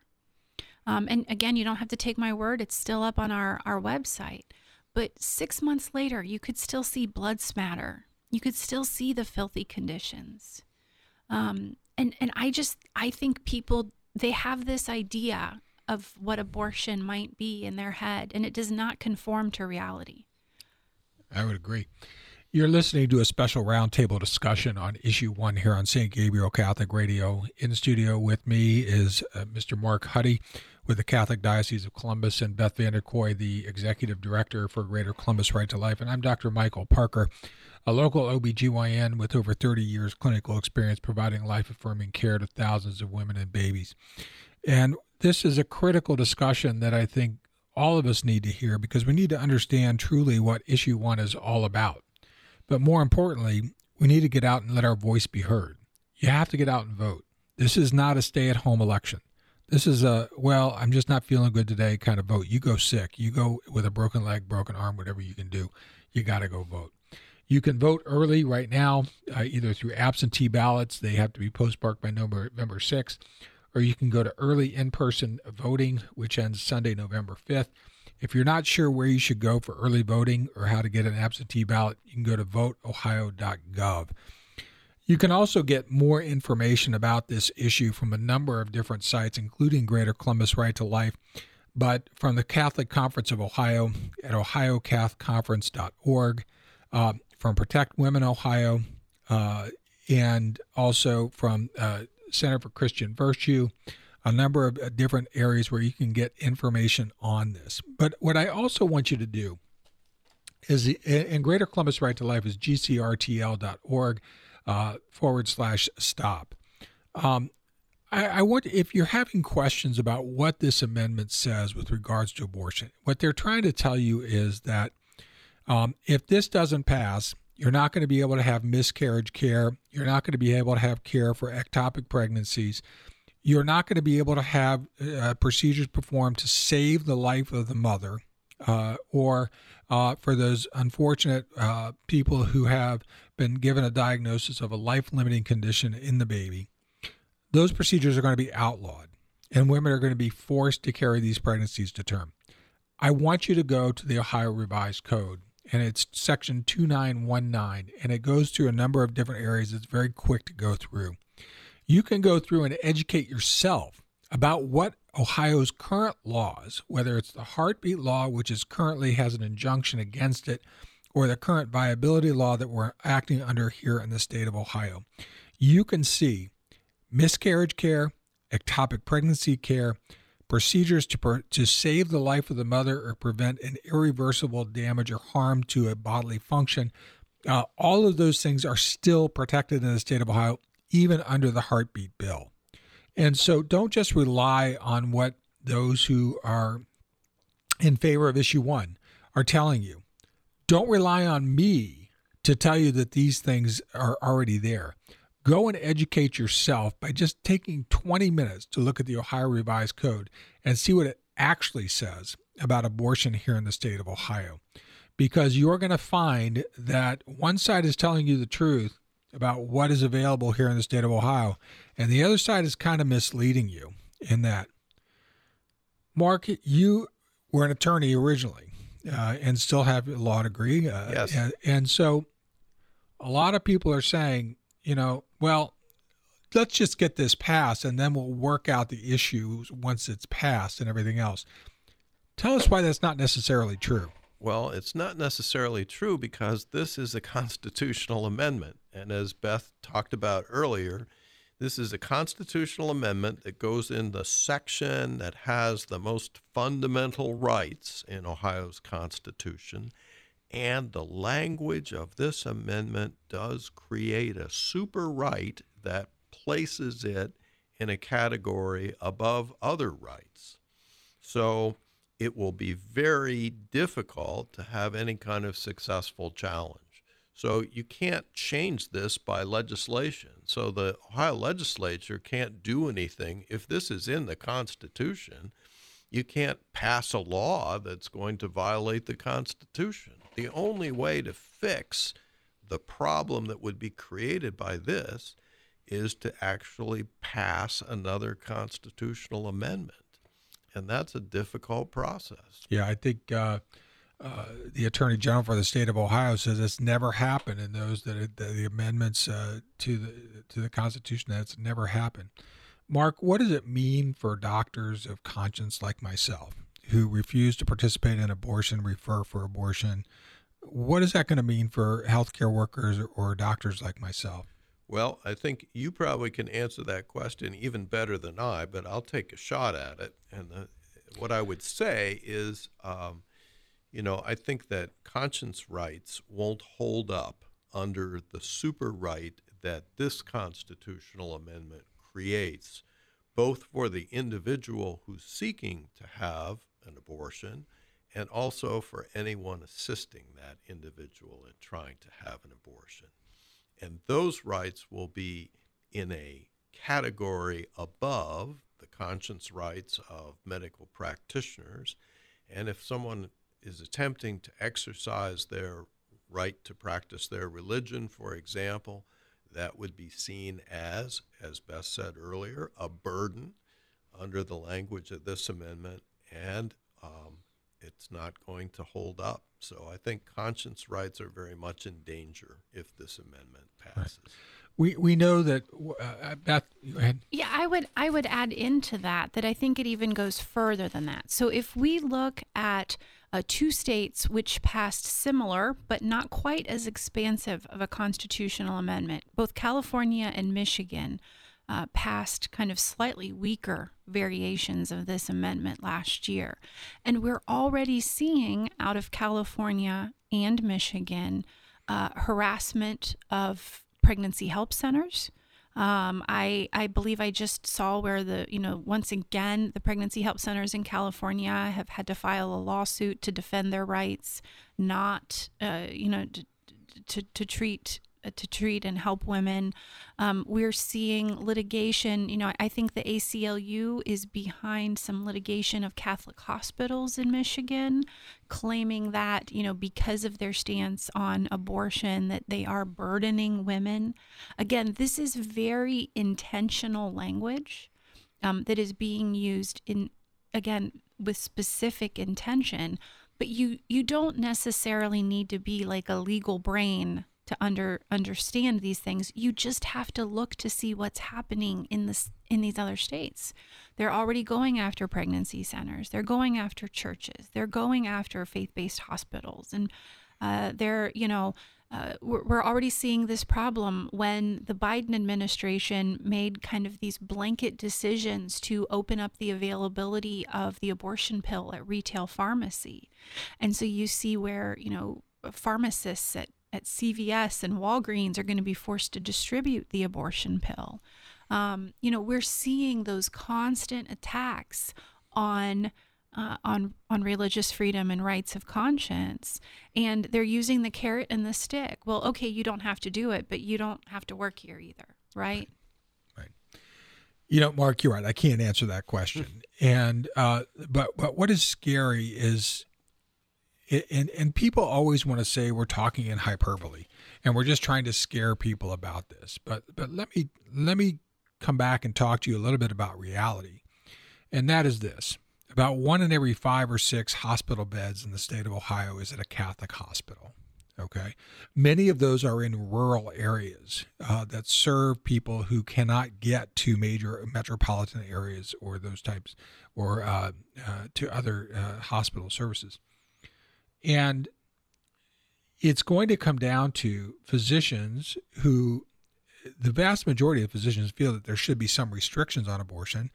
um, and again, you don't have to take my word, it's still up on our, our website. But six months later, you could still see blood smatter you could still see the filthy conditions. Um, and and I just I think people they have this idea of what abortion might be in their head, and it does not conform to reality. I would agree. You're listening to a special roundtable discussion on issue one here on St. Gabriel Catholic Radio. In studio with me is uh, Mr. Mark Huddy with the Catholic Diocese of Columbus and Beth Vanderkooi, the Executive Director for Greater Columbus Right to Life. And I'm Dr. Michael Parker, a local OBGYN with over 30 years clinical experience providing life affirming care to thousands of women and babies. And this is a critical discussion that I think all of us need to hear because we need to understand truly what issue one is all about. But more importantly, we need to get out and let our voice be heard. You have to get out and vote. This is not a stay at home election. This is a, well, I'm just not feeling good today kind of vote. You go sick. You go with a broken leg, broken arm, whatever you can do. You got to go vote. You can vote early right now, uh, either through absentee ballots. They have to be postmarked by November 6th, or you can go to early in person voting, which ends Sunday, November 5th. If you're not sure where you should go for early voting or how to get an absentee ballot, you can go to voteohio.gov. You can also get more information about this issue from a number of different sites, including Greater Columbus Right to Life, but from the Catholic Conference of Ohio at ohiocathconference.org, uh, from Protect Women Ohio, uh, and also from uh, Center for Christian Virtue a number of uh, different areas where you can get information on this. But what I also want you to do is and Greater Columbus Right to Life is gcrtl.org uh, forward slash stop. Um, I, I, want, if you're having questions about what this amendment says with regards to abortion, what they're trying to tell you is that um, if this doesn't pass, you're not going to be able to have miscarriage care. You're not going to be able to have care for ectopic pregnancies you're not going to be able to have uh, procedures performed to save the life of the mother uh, or uh, for those unfortunate uh, people who have been given a diagnosis of a life limiting condition in the baby. Those procedures are going to be outlawed, and women are going to be forced to carry these pregnancies to term. I want you to go to the Ohio Revised Code, and it's section 2919, and it goes through a number of different areas. It's very quick to go through you can go through and educate yourself about what Ohio's current laws, whether it's the heartbeat law, which is currently has an injunction against it, or the current viability law that we're acting under here in the state of Ohio, you can see miscarriage care, ectopic pregnancy care, procedures to, per, to save the life of the mother or prevent an irreversible damage or harm to a bodily function. Uh, all of those things are still protected in the state of Ohio even under the heartbeat bill. And so don't just rely on what those who are in favor of issue one are telling you. Don't rely on me to tell you that these things are already there. Go and educate yourself by just taking 20 minutes to look at the Ohio Revised Code and see what it actually says about abortion here in the state of Ohio. Because you're going to find that one side is telling you the truth about what is available here in the state of Ohio. And the other side is kind of misleading you in that. Mark, you were an attorney originally uh, and still have a law degree. Uh, yes. And, and so a lot of people are saying, you know, well, let's just get this passed and then we'll work out the issues once it's passed and everything else. Tell us why that's not necessarily true. Well, it's not necessarily true because this is a constitutional amendment. And as Beth talked about earlier, this is a constitutional amendment that goes in the section that has the most fundamental rights in Ohio's Constitution. And the language of this amendment does create a super right that places it in a category above other rights. So it will be very difficult to have any kind of successful challenge. So you can't change this by legislation. So the Ohio legislature can't do anything. If this is in the Constitution, you can't pass a law that's going to violate the Constitution. The only way to fix the problem that would be created by this is to actually pass another constitutional amendment and that's a difficult process. Yeah, I think uh, uh, the Attorney General for the state of Ohio says it's never happened, and those that the, the, amendments uh, to the to the Constitution that's never happened. Mark, what does it mean for doctors of conscience like myself who refuse to participate in abortion, refer for abortion? what is that going to mean for healthcare workers or doctors like myself? Well, I think you probably can answer that question even better than I, but I'll take a shot at it. And the, what I would say is, um, you know, I think that conscience rights won't hold up under the super right that this constitutional amendment creates, both for the individual who's seeking to have an abortion and also for anyone assisting that individual in trying to have an abortion. And those rights will be in a category above the conscience rights of medical practitioners. And if someone is attempting to exercise their right to practice their religion, for example, that would be seen as, as Beth said earlier, a burden under the language of this amendment, and um, it's not going to hold up. So I think conscience rights are very much in danger if this amendment passes. Right. We we know that uh, Beth. Go ahead. Yeah, I would I would add into that that I think it even goes further than that. So if we look at uh, two states which passed similar but not quite as expansive of a constitutional amendment, both California and Michigan uh, passed kind of slightly weaker variations of this amendment last year. And we're already seeing out of California and Michigan uh, harassment of pregnancy help centers. Um, I I believe I just saw where the you know once again the pregnancy help centers in California have had to file a lawsuit to defend their rights, not uh, you know to, to, to treat to treat and help women. Um, we're seeing litigation. You know, I think the ACLU is behind some litigation of Catholic hospitals in Michigan, claiming that, you know, because of their stance on abortion, that they are burdening women. Again, this is very intentional language um, that is being used in, again, with specific intention but you you don't necessarily need to be like a legal brain to under understand these things you just have to look to see what's happening in this in these other states. They're already going after pregnancy centers. They're going after churches. They're going after faith-based hospitals. And uh, they're you know uh, we're, we're already seeing this problem when the Biden administration made kind of these blanket decisions to open up the availability of the abortion pill at retail pharmacy. And so you see where, you know, pharmacists at at CVS and Walgreens are going to be forced to distribute the abortion pill. Um, you know, we're seeing those constant attacks on uh, on on religious freedom and rights of conscience, and they're using the carrot and the stick. Well, okay, you don't have to do it, but you don't have to work here either, right? Right. You know, Mark, you're right. I can't answer that question. and uh, but but what is scary is and and people always want to say we're talking in hyperbole and we're just trying to scare people about this. But but let me let me come back and talk to you a little bit about reality. And that is this. About one in every five or six hospital beds in the state of ohio is at a catholic hospital okay? Many of those are in rural areas uh, that serve people who cannot get to major metropolitan areas or those types or uh, uh, to other uh, hospital services and it's going to come down to physicians who, the vast majority of physicians feel that there should be some restrictions on abortion.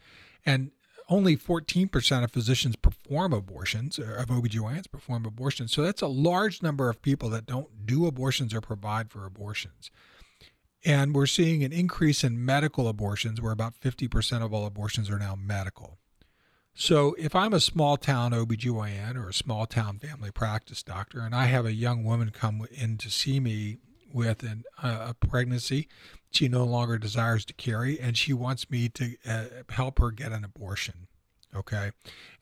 And only 14% of physicians perform abortions, of OBGYNs perform abortions. So that's a large number of people that don't do abortions or provide for abortions. And we're seeing an increase in medical abortions, where about 50% of all abortions are now medical. So if I'm a small town OBGYN or a small town family practice doctor and I have a young woman come in to see me with an, uh, a pregnancy she no longer desires to carry and she wants me to uh, help her get an abortion, okay?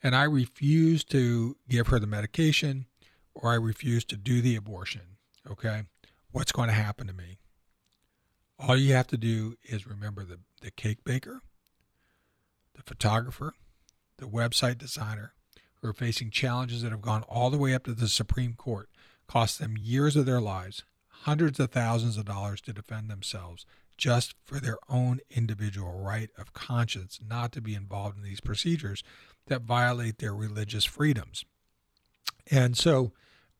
And I refuse to give her the medication or I refuse to do the abortion, okay? What's going to happen to me? All you have to do is remember the, the cake baker, the photographer, the website designer, who are facing challenges that have gone all the way up to the Supreme Court, cost them years of their lives, hundreds of thousands of dollars to defend themselves just for their own individual right of conscience not to be involved in these procedures that violate their religious freedoms. And so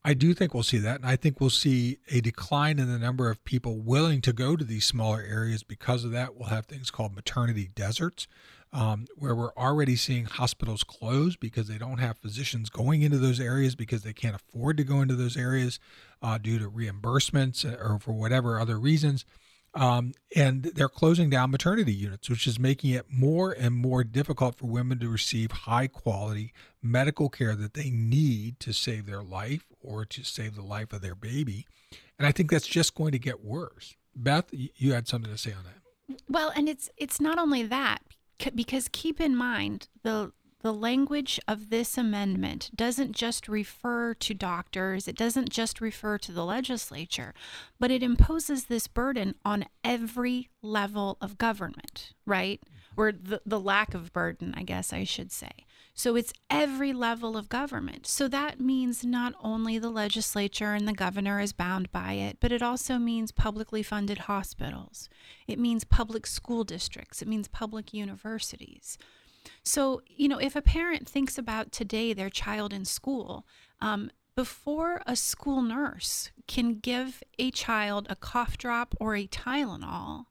I do think we'll see that. And I think we'll see a decline in the number of people willing to go to these smaller areas because of that. We'll have things called maternity deserts, um, where we're already seeing hospitals close because they don't have physicians going into those areas because they can't afford to go into those areas uh, due to reimbursements or for whatever other reasons. Um, and they're closing down maternity units, which is making it more and more difficult for women to receive high quality medical care that they need to save their life or to save the life of their baby. And I think that's just going to get worse. Beth, you had something to say on that. Well, and it's it's not only that because keep in mind the the language of this amendment doesn't just refer to doctors, it doesn't just refer to the legislature, but it imposes this burden on every level of government, right? Or the, the lack of burden, I guess I should say. So it's every level of government. So that means not only the legislature and the governor is bound by it, but it also means publicly funded hospitals. It means public school districts. It means public universities. So, you know, if a parent thinks about today their child in school, um, before a school nurse can give a child a cough drop or a Tylenol,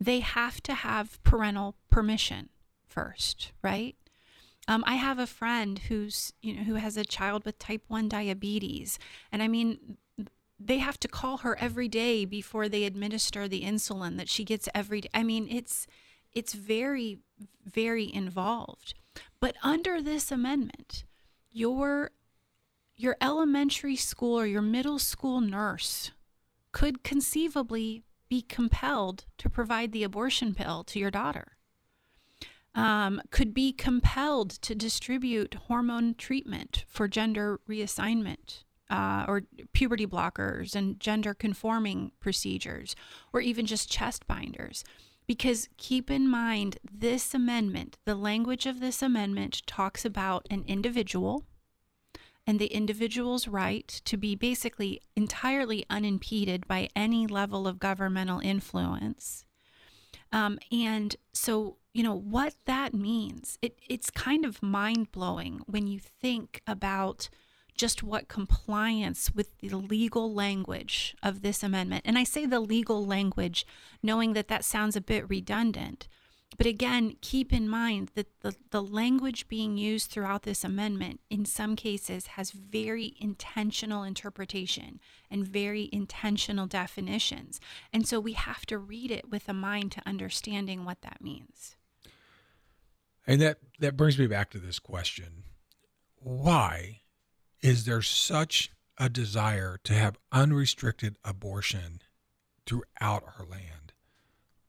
they have to have parental permission first, right? Um, I have a friend who's you know who has a child with type one diabetes, and I mean they have to call her every day before they administer the insulin that she gets every day. I mean it's it's very very involved. But under this amendment, your your elementary school or your middle school nurse could conceivably be compelled to provide the abortion pill to your daughter. Um, could be compelled to distribute hormone treatment for gender reassignment uh, or puberty blockers and gender conforming procedures, or even just chest binders. Because keep in mind, this amendment, the language of this amendment talks about an individual and the individual's right to be basically entirely unimpeded by any level of governmental influence. Um, and so, you know, what that means, it, it's kind of mind blowing when you think about just what compliance with the legal language of this amendment. And I say the legal language knowing that that sounds a bit redundant. But again, keep in mind that the, the language being used throughout this amendment, in some cases, has very intentional interpretation and very intentional definitions. And so we have to read it with a mind to understanding what that means. And that, that brings me back to this question Why is there such a desire to have unrestricted abortion throughout our land?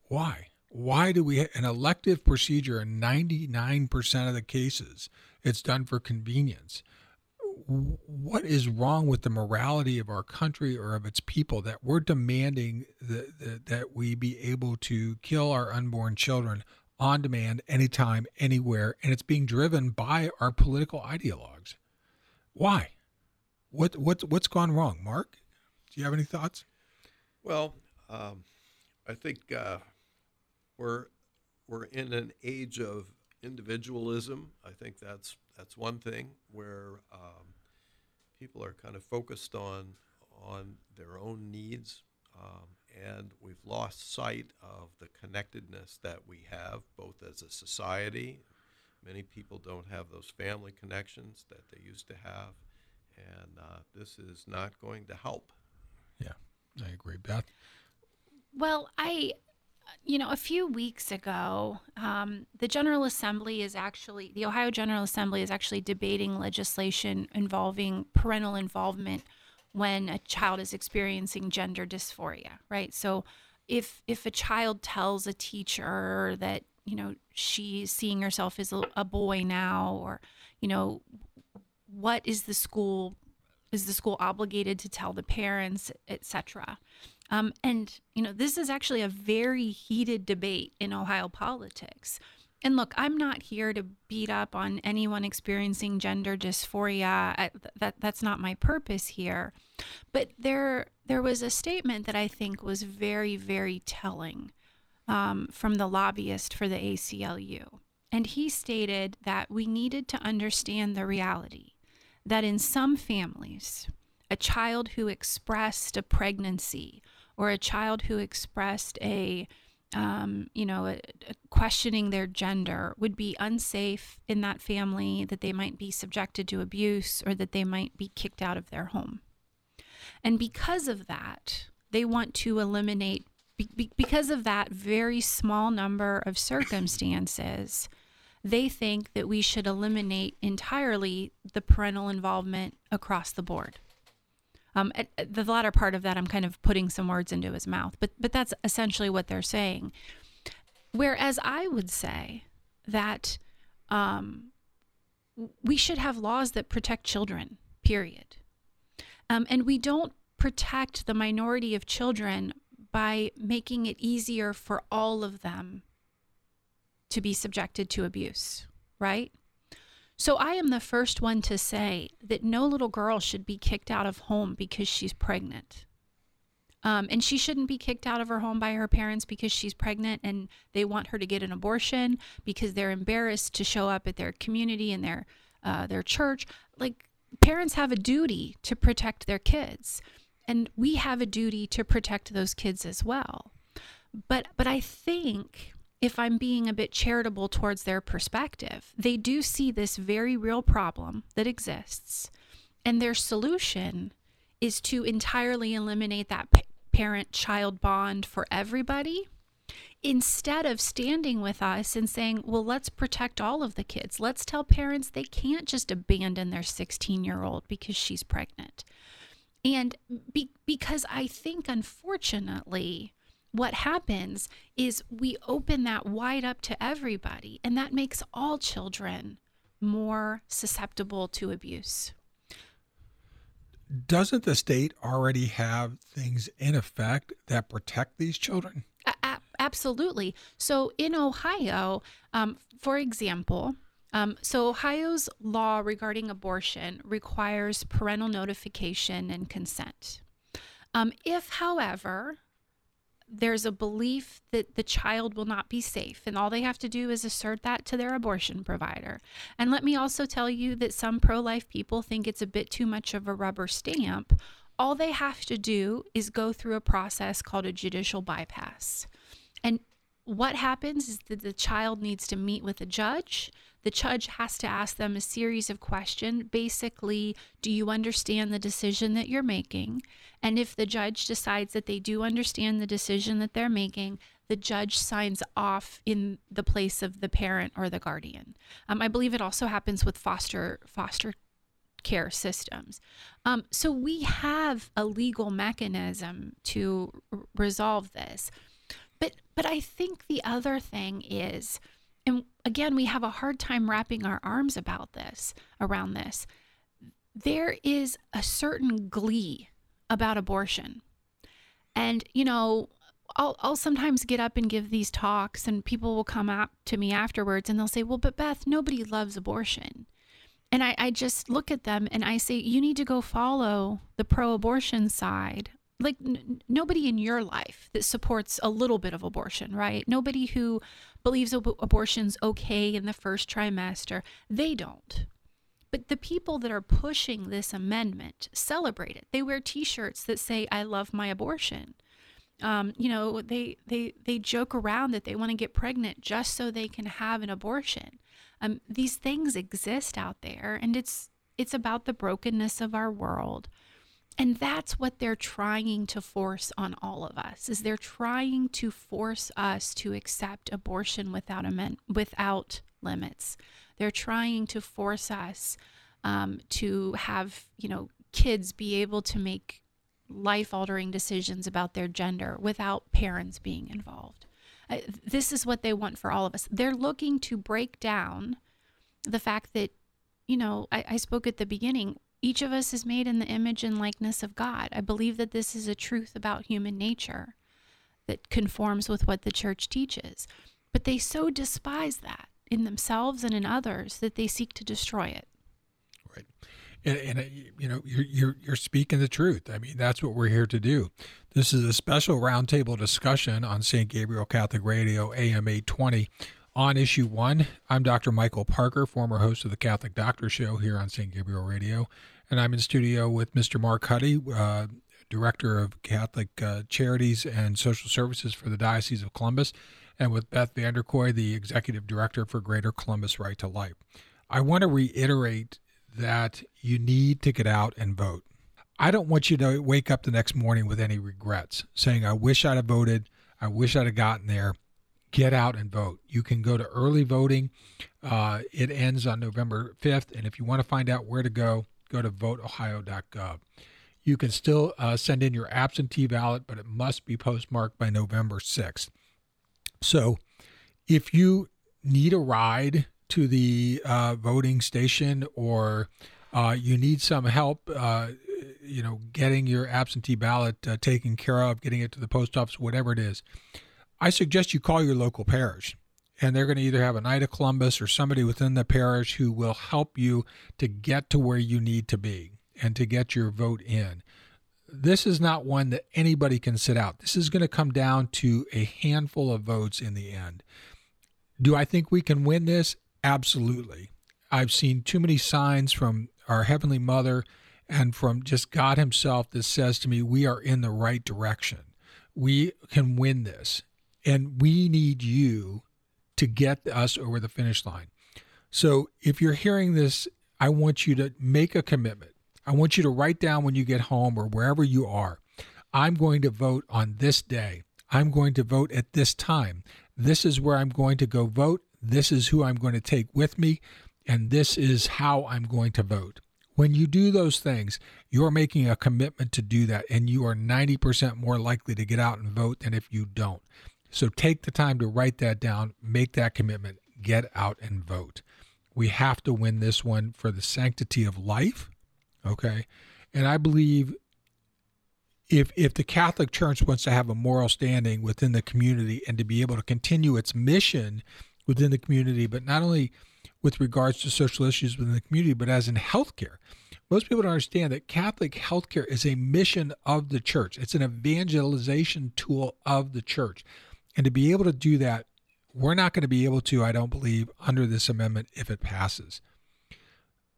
Why? Why do we an elective procedure in 99% of the cases? It's done for convenience. What is wrong with the morality of our country or of its people that we're demanding that, that we be able to kill our unborn children on demand, anytime, anywhere, and it's being driven by our political ideologues? Why? What what what's gone wrong, Mark? Do you have any thoughts? Well, um, I think uh, we're we're in an age of individualism. I think that's that's one thing where um, people are kind of focused on on their own needs, um, and we've lost sight of the connectedness that we have, both as a society. Many people don't have those family connections that they used to have and uh, this is not going to help. Yeah, I agree, Beth. Well, I, you know, a few weeks ago, um, the General Assembly is actually, the Ohio General Assembly is actually debating legislation involving parental involvement when a child is experiencing gender dysphoria, right? So if if a child tells a teacher that you know she's seeing herself as a, a boy now or you know what is the school is the school obligated to tell the parents etc um, and you know this is actually a very heated debate in ohio politics and look i'm not here to beat up on anyone experiencing gender dysphoria. That that's not my purpose here. But there there was a statement that i think was very very telling um, from the lobbyist for the aclu and he stated that we needed to understand the reality that in some families, a child who expressed a pregnancy or a child who expressed a um, you know, a, a questioning their gender would be unsafe in that family, that they might be subjected to abuse or that they might be kicked out of their home. And because of that, they want to eliminate, be, because of that very small number of circumstances, they think that we should eliminate entirely the parental involvement across the board. Um, at, at the latter part of that, I'm kind of putting some words into his mouth, but but that's essentially what they're saying. Whereas I would say that um, we should have laws that protect children. Period. Um, and we don't protect the minority of children by making it easier for all of them to be subjected to abuse, right? So I am the first one to say that no little girl should be kicked out of home because she's pregnant. Um, and she shouldn't be kicked out of her home by her parents because she's pregnant and they want her to get an abortion because they're embarrassed to show up at their community and their uh, their church. Like parents have a duty to protect their kids, and we have a duty to protect those kids as well. But but I think if I'm being a bit charitable towards their perspective, they do see this very real problem that exists. And their solution is to entirely eliminate that parent child bond for everybody instead of standing with us and saying, well, let's protect all of the kids. Let's tell parents they can't just abandon their 16 year old because she's pregnant. And be- because I think, unfortunately, what happens is we open that wide up to everybody, and that makes all children more susceptible to abuse. Doesn't the state already have things in effect that protect these children? A- absolutely. So in Ohio, um, for example, um, so Ohio's law regarding abortion requires parental notification and consent. Um, if, however, there's a belief that the child will not be safe, and all they have to do is assert that to their abortion provider. And let me also tell you that some pro life people think it's a bit too much of a rubber stamp. All they have to do is go through a process called a judicial bypass. And what happens is that the child needs to meet with a judge. The judge has to ask them a series of questions. Basically, do you understand the decision that you're making? And if the judge decides that they do understand the decision that they're making, the judge signs off in the place of the parent or the guardian. Um, I believe it also happens with foster foster care systems. Um, so we have a legal mechanism to r- resolve this. But but I think the other thing is, and again, we have a hard time wrapping our arms about this, around this. There is a certain glee about abortion. And, you know, I'll, I'll sometimes get up and give these talks, and people will come up to me afterwards and they'll say, Well, but Beth, nobody loves abortion. And I, I just look at them and I say, You need to go follow the pro abortion side like n- nobody in your life that supports a little bit of abortion, right? Nobody who believes ab- abortion's okay in the first trimester, they don't. But the people that are pushing this amendment celebrate it. They wear T-shirts that say "I love my abortion." Um, you know, they they they joke around that they want to get pregnant just so they can have an abortion. Um, these things exist out there, and it's it's about the brokenness of our world and that's what they're trying to force on all of us is they're trying to force us to accept abortion without amen- without limits. They're trying to force us um, to have, you know, kids be able to make life altering decisions about their gender without parents being involved. Uh, this is what they want for all of us. They're looking to break down the fact that, you know, I, I spoke at the beginning, each of us is made in the image and likeness of God. I believe that this is a truth about human nature that conforms with what the church teaches. But they so despise that in themselves and in others that they seek to destroy it. Right. And, and uh, you know, you're, you're, you're speaking the truth. I mean, that's what we're here to do. This is a special roundtable discussion on St. Gabriel Catholic Radio, AM 820 On issue one, I'm Dr. Michael Parker, former host of the Catholic Doctor Show here on St. Gabriel Radio, and I'm in studio with Mr. Mark Huddy, uh, Director of Catholic uh, Charities and Social Services for the Diocese of Columbus, and with Beth Vanderkooi, the Executive Director for Greater Columbus Right to Life. I want to reiterate that you need to get out and vote. I don't want you to wake up the next morning with any regrets, saying, I wish I'd have voted, I wish I'd have gotten there get out and vote. You can go to early voting. Uh, it ends on November 5th. And if you want to find out where to go, go to voteohio.gov. You can still uh, send in your absentee ballot, but it must be postmarked by November 6th. So if you need a ride to the uh, voting station or uh, you need some help, uh, you know, getting your absentee ballot uh, taken care of, getting it to the post office, whatever it is, I suggest you call your local parish. And they're going to either have a Knight of Columbus or somebody within the parish who will help you to get to where you need to be and to get your vote in. This is not one that anybody can sit out. This is going to come down to a handful of votes in the end. Do I think we can win this? Absolutely. I've seen too many signs from our Heavenly Mother and from just God Himself that says to me, we are in the right direction. We can win this. And we need you to get us over the finish line. So if you're hearing this, I want you to make a commitment. I want you to write down when you get home or wherever you are. I'm going to vote on this day. I'm going to vote at this time. This is where I'm going to go vote. This is who I'm going to take with me. And this is how I'm going to vote. When you do those things, you're making a commitment to do that, and you are 90% more likely to get out and vote than if you don't. So take the time to write that down, make that commitment, get out and vote. We have to win this one for the sanctity of life. Okay. And I believe if if the Catholic Church wants to have a moral standing within the community and to be able to continue its mission within the community, but not only with regards to social issues within the community, but as in healthcare. Most people don't understand that Catholic healthcare is a mission of the church. It's an evangelization tool of the church. And to be able to do that, we're not going to be able to, I don't believe, under this amendment if it passes.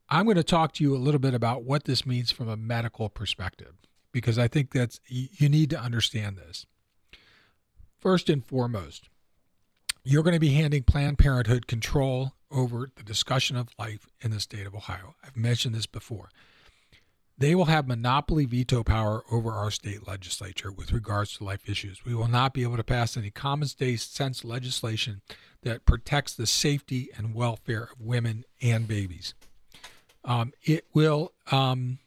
I'm going to talk to you a little bit about what this means from a medical perspective, because I think that's you need to understand this. First and foremost, you're going to be handing Planned Parenthood control over the discussion of life in the state of Ohio. I've mentioned this before. They will have monopoly veto power over our state legislature with regards to life issues. We will not be able to pass any common sense legislation that protects the safety and welfare of women and babies. Um, it will um,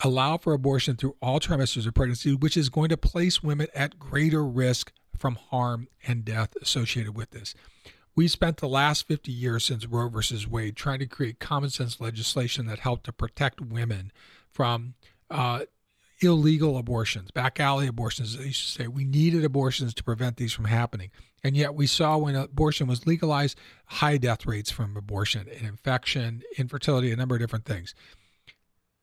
allow for abortion through all trimesters of pregnancy, which is going to place women at greater risk from harm and death associated with this. We spent the last 50 years since Roe versus Wade trying to create common sense legislation that helped to protect women from uh, illegal abortions, back alley abortions. They used to say we needed abortions to prevent these from happening. And yet we saw when abortion was legalized, high death rates from abortion and infection, infertility, a number of different things.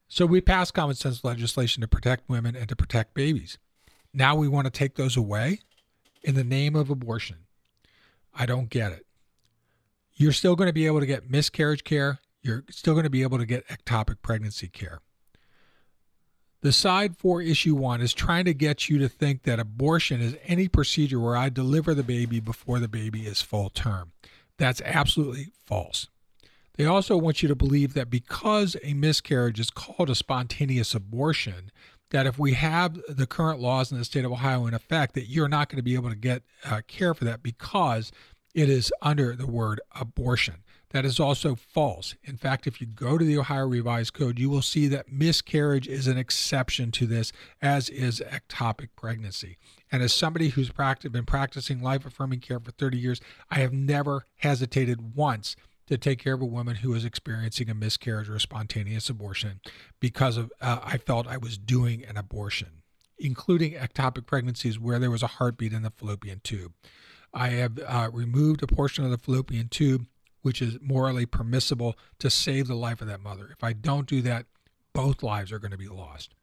So we passed common sense legislation to protect women and to protect babies. Now we want to take those away in the name of abortion. I don't get it. You're still going to be able to get miscarriage care. You're still going to be able to get ectopic pregnancy care. The side for issue one is trying to get you to think that abortion is any procedure where I deliver the baby before the baby is full term. That's absolutely false. They also want you to believe that because a miscarriage is called a spontaneous abortion, that if we have the current laws in the state of Ohio in effect, that you're not going to be able to get uh, care for that because it is under the word abortion. That is also false. In fact, if you go to the Ohio Revised Code, you will see that miscarriage is an exception to this, as is ectopic pregnancy. And as somebody who's been practicing life affirming care for 30 years, I have never hesitated once to take care of a woman who was experiencing a miscarriage or a spontaneous abortion because of uh, I felt I was doing an abortion, including ectopic pregnancies where there was a heartbeat in the fallopian tube. I have uh, removed a portion of the fallopian tube which is morally permissible to save the life of that mother. If I don't do that, both lives are going to be lost.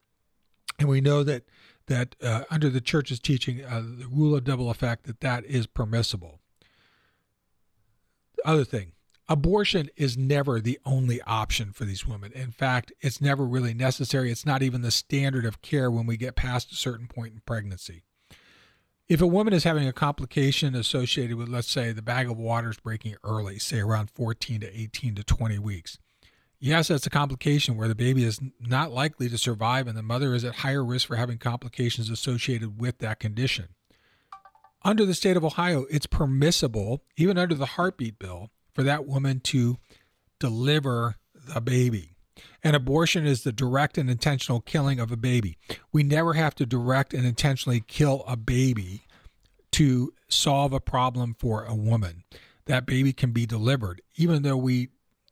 And we know that that uh, under the church's teaching, uh, the rule of double effect, that that is permissible. The other thing abortion is never the only option for these women. In fact, it's never really necessary. It's not even the standard of care when we get past a certain point in pregnancy. If a woman is having a complication associated with, let's say, the bag of water is breaking early, say around 14 to 18 to 20 weeks, yes, that's a complication where the baby is not likely to survive and the mother is at higher risk for having complications associated with that condition. Under the state of Ohio, it's permissible, even under the heartbeat bill, for that woman to deliver the baby. An abortion is the direct and intentional killing of a baby. We never have to direct and intentionally kill a baby to solve a problem for a woman. That baby can be delivered, even though we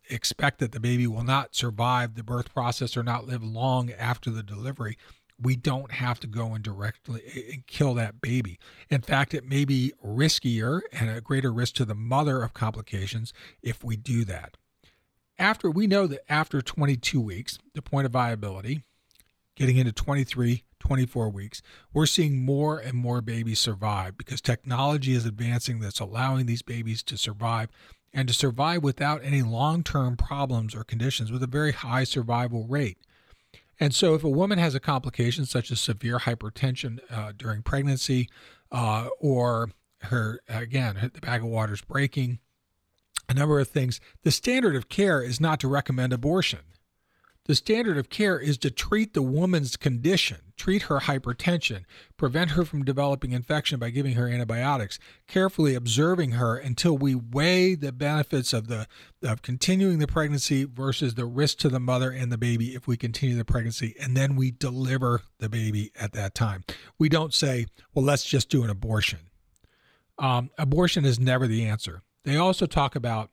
expect that the baby will not survive the birth process or not live long after the delivery we don't have to go and directly kill that baby. In fact, it may be riskier and a greater risk to the mother of complications if we do that. After we know that after 22 weeks, the point of viability, getting into 23, 24 weeks, we're seeing more and more babies survive because technology is advancing that's allowing these babies to survive and to survive without any long term problems or conditions with a very high survival rate. And so, if a woman has a complication such as severe hypertension uh, during pregnancy, uh, or her, again, the bag of water is breaking, a number of things, the standard of care is not to recommend abortion. The standard of care is to treat the woman's condition, treat her hypertension, prevent her from developing infection by giving her antibiotics, carefully observing her until we weigh the benefits of the of continuing the pregnancy versus the risk to the mother and the baby if we continue the pregnancy and then we deliver the baby at that time. We don't say, "Well, let's just do an abortion." Um, abortion is never the answer. They also talk about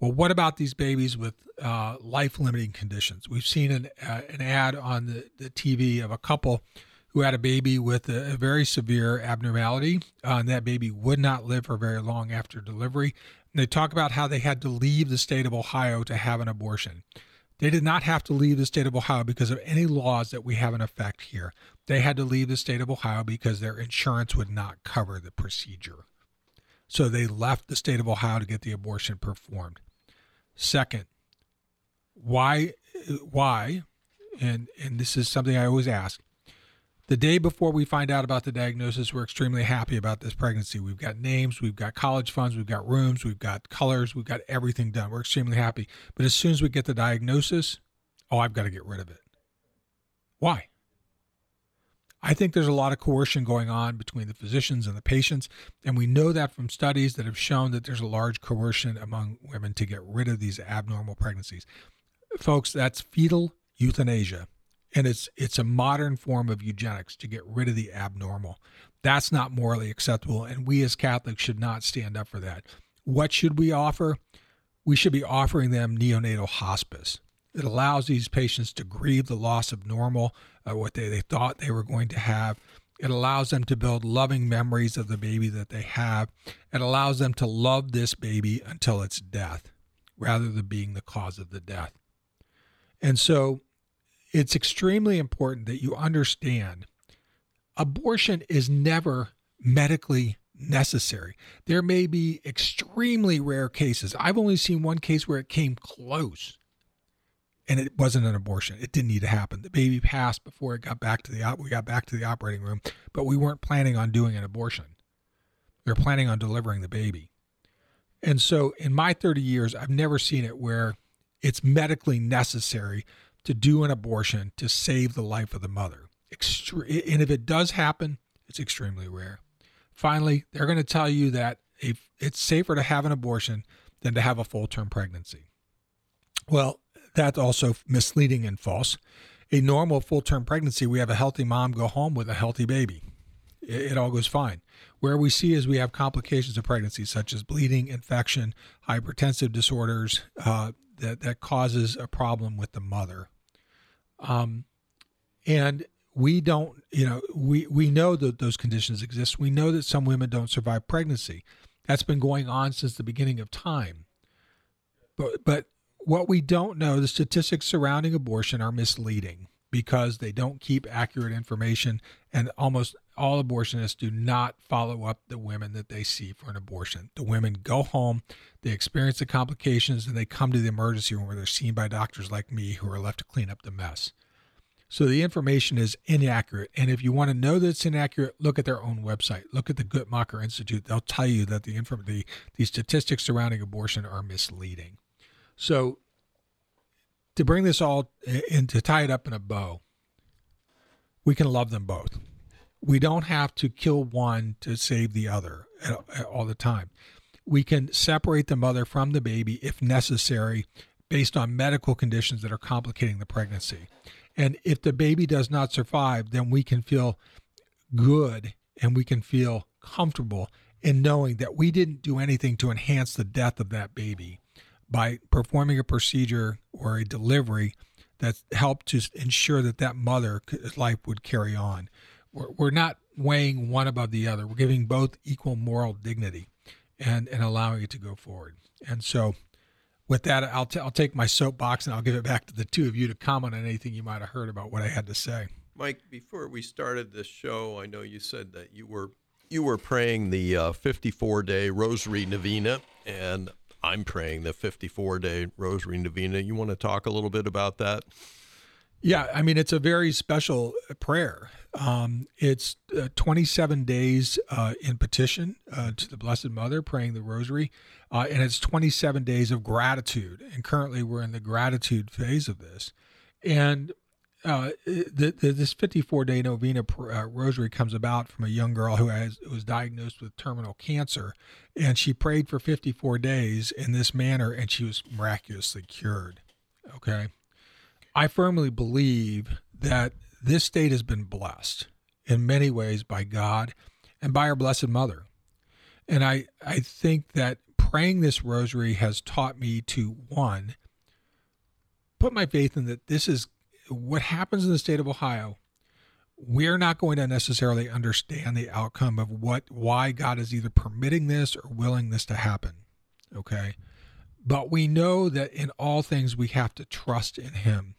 well, what about these babies with uh, life limiting conditions? We've seen an, uh, an ad on the, the TV of a couple who had a baby with a, very severe abnormality, uh, and that baby would not live for very long after delivery. And they talk about how they had to leave the state of Ohio to have an abortion. They did not have to leave the state of Ohio because of any laws that we have in effect here. They had to leave the state of Ohio because their insurance would not cover the procedure. So they left the state of Ohio to get the abortion performed. Second, why why and and this is something I always ask. The day before we find out about the diagnosis, we're extremely happy about this pregnancy. We've got names, we've got college funds, we've got rooms, we've got colors, we've got everything done. We're extremely happy. But as soon as we get the diagnosis, oh, I've got to get rid of it. Why? I think there's a lot of coercion going on between the physicians and the patients. And we know that from studies that have shown that there's a large coercion among women to get rid of these abnormal pregnancies. Folks, that's fetal euthanasia. And it's it's a modern form of eugenics to get rid of the abnormal. That's not morally acceptable. And we as Catholics should not stand up for that. What should we offer? We should be offering them neonatal hospice. It allows these patients to grieve the loss of normal, uh, what they, they thought they were going to have. It allows them to build loving memories of the baby that they have. It allows them to love this baby until its death rather than being the cause of the death. And so it's extremely important that you understand abortion is never medically necessary. There may be extremely rare cases. I've only seen one case where it came close and it wasn't an abortion. It didn't need to happen. The baby passed before it got back to the we got back to the operating room, but we weren't planning on doing an abortion. We were planning on delivering the baby. And so in my 30 years, I've never seen it where it's medically necessary to do an abortion to save the life of the mother. and if it does happen, it's extremely rare. Finally, they're going to tell you that it's safer to have an abortion than to have a full term pregnancy. Well, that's also misleading and false. A normal full term pregnancy, we have a healthy mom go home with a healthy baby. It, it all goes fine. Where we see is we have complications of pregnancy, such as bleeding, infection, hypertensive disorders, uh, that, that causes a problem with the mother. Um, and we don't, you know, we, we know that those conditions exist. We know that some women don't survive pregnancy. That's been going on since the beginning of time. But, but what we don't know, the statistics surrounding abortion are misleading because they don't keep accurate information, and almost all abortionists do not follow up the women that they see for an abortion. The women go home, they experience the complications, and they come to the emergency room where they're seen by doctors like me who are left to clean up the mess. So the information is inaccurate. And if you want to know that it's inaccurate, look at their own website. Look at the Guttmacher Institute. They'll tell you that the, the, the statistics surrounding abortion are misleading. So to bring this all eh, and to tie it up in a bow, we can love them both. We don't have to kill one to save the other all the time. We can separate the mother from the baby if necessary based on medical conditions that are complicating the pregnancy. And if the baby does not survive, then we can feel good and we can feel comfortable in knowing that we didn't do anything to enhance the death of that baby by performing a procedure or a delivery that helped to ensure that that mother's life would carry on. We're, we're not weighing one above the other. We're giving both equal moral dignity and, and allowing it to go forward. And so with that, I'll, t- I'll take my soapbox and I'll give it back to the two of you to comment on anything you might have heard about what I had to say. Mike, before we started this show, I know you said that you were you were praying the uh, 54 day Rosary Novena, and I'm praying the 54 day Rosary Novena. You want to talk a little bit about that? Yeah, I mean, it's a very special prayer. Um, it's uh, 27 days uh, in petition uh, to the Blessed Mother, praying the Rosary, uh, and it's 27 days of gratitude. And currently, we're in the gratitude phase of this. And uh, the, the, this 54 day novena uh, rosary comes about from a young girl who has was diagnosed with terminal cancer, and she prayed for 54 days in this manner, and she was miraculously cured. Okay, I firmly believe that this state has been blessed in many ways by God and by our Blessed Mother, and I I think that praying this rosary has taught me to one put my faith in that this is what happens in the state of Ohio, we're not going to necessarily understand the outcome of what why God is either permitting this or willing this to happen. Okay. But we know that in all things we have to trust in him.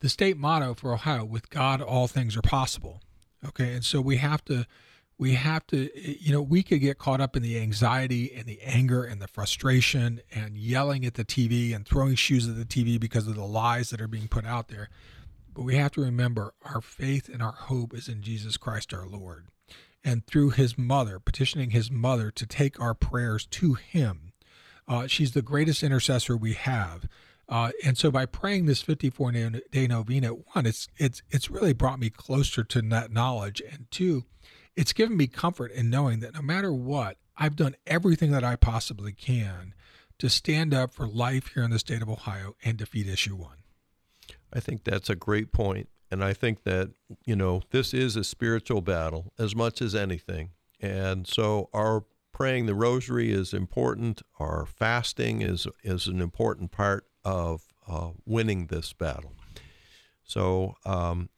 The state motto for Ohio, with God all things are possible. Okay. And so we have to we have to you know we could get caught up in the anxiety and the anger and the frustration and yelling at the tv and throwing shoes at the tv because of the lies that are being put out there. But we have to remember our faith and our hope is in jesus christ our lord and through his mother petitioning his mother to take our prayers to him. Uh, she's the greatest intercessor we have. Uh, and so by praying this 54 day novena one it's it's it's really brought me closer to that knowledge. And two it's given me comfort in knowing that no matter what, I've done everything that I possibly can to stand up for life here in the state of Ohio and defeat issue one. I think that's a great point. And I think that, you know, this is a spiritual battle as much as anything. And so our praying the rosary is important. Our fasting is, is an important part of uh, winning this battle. So um,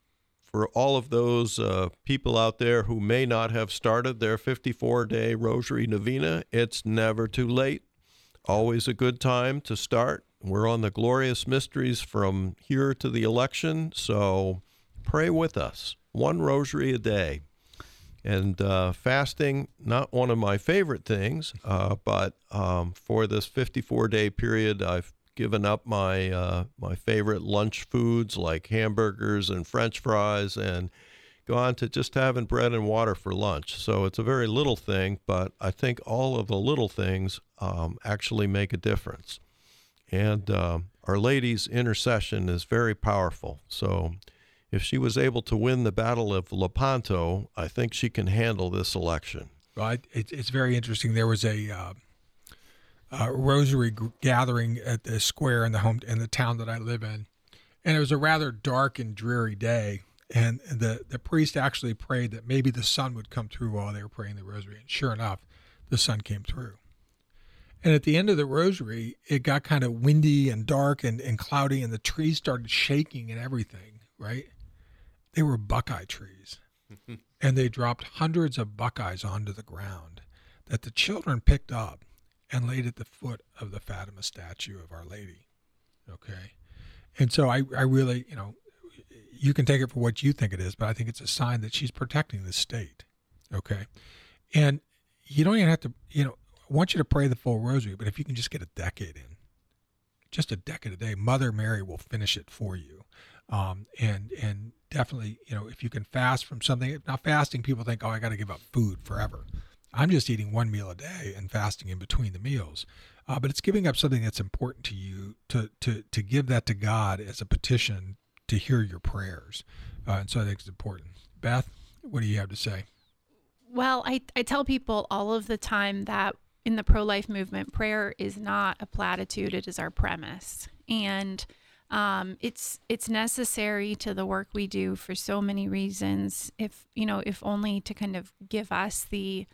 for all of those uh, people out there who may not have started their 54 day Rosary Novena, it's never too late. Always a good time to start. We're on the glorious mysteries from here to the election, so pray with us. One rosary a day. And uh, fasting, not one of my favorite things, uh, but um, for this 54 day period, I've given up my uh, my favorite lunch foods like hamburgers and French fries and gone to just having bread and water for lunch. So it's a very little thing, but I think all of the little things um, actually make a difference. And uh, Our Lady's intercession is very powerful. So if she was able to win the Battle of Lepanto, I think she can handle this election. Well, it's very interesting. There was a uh, uh, rosary gathering at the square in the home in the town that I live in, and it was a rather dark and dreary day. And the the priest actually prayed that maybe the sun would come through while they were praying the rosary, and sure enough, the sun came through. And at the end of the rosary, it got kind of windy and dark and, and cloudy, and the trees started shaking and everything, right? They were buckeye trees. and they dropped hundreds of buckeyes onto the ground that the children picked up and laid at the foot of the Fatima statue of Our Lady. Okay. And so I, I really, you know, you can take it for what you think it is, but I think it's a sign that she's protecting the state. Okay. And you don't even have to, you know, I want you to pray the full rosary, but if you can just get a decade in, just a decade a day, Mother Mary will finish it for you. Um, and and definitely, you know, if you can fast from something, now fasting, people think, oh, I got to give up food forever. I'm just eating one meal a day and fasting in between the meals. Uh, but it's giving up something that's important to you to to to give that to God as a petition to hear your prayers. Uh, and so I think it's important. Beth, what do you have to say? Well, I, I tell people all of the time that in the pro life movement, prayer is not a platitude, it is our premise. And um, it's it's necessary to the work we do for so many reasons. If you know, if only to kind of give us the,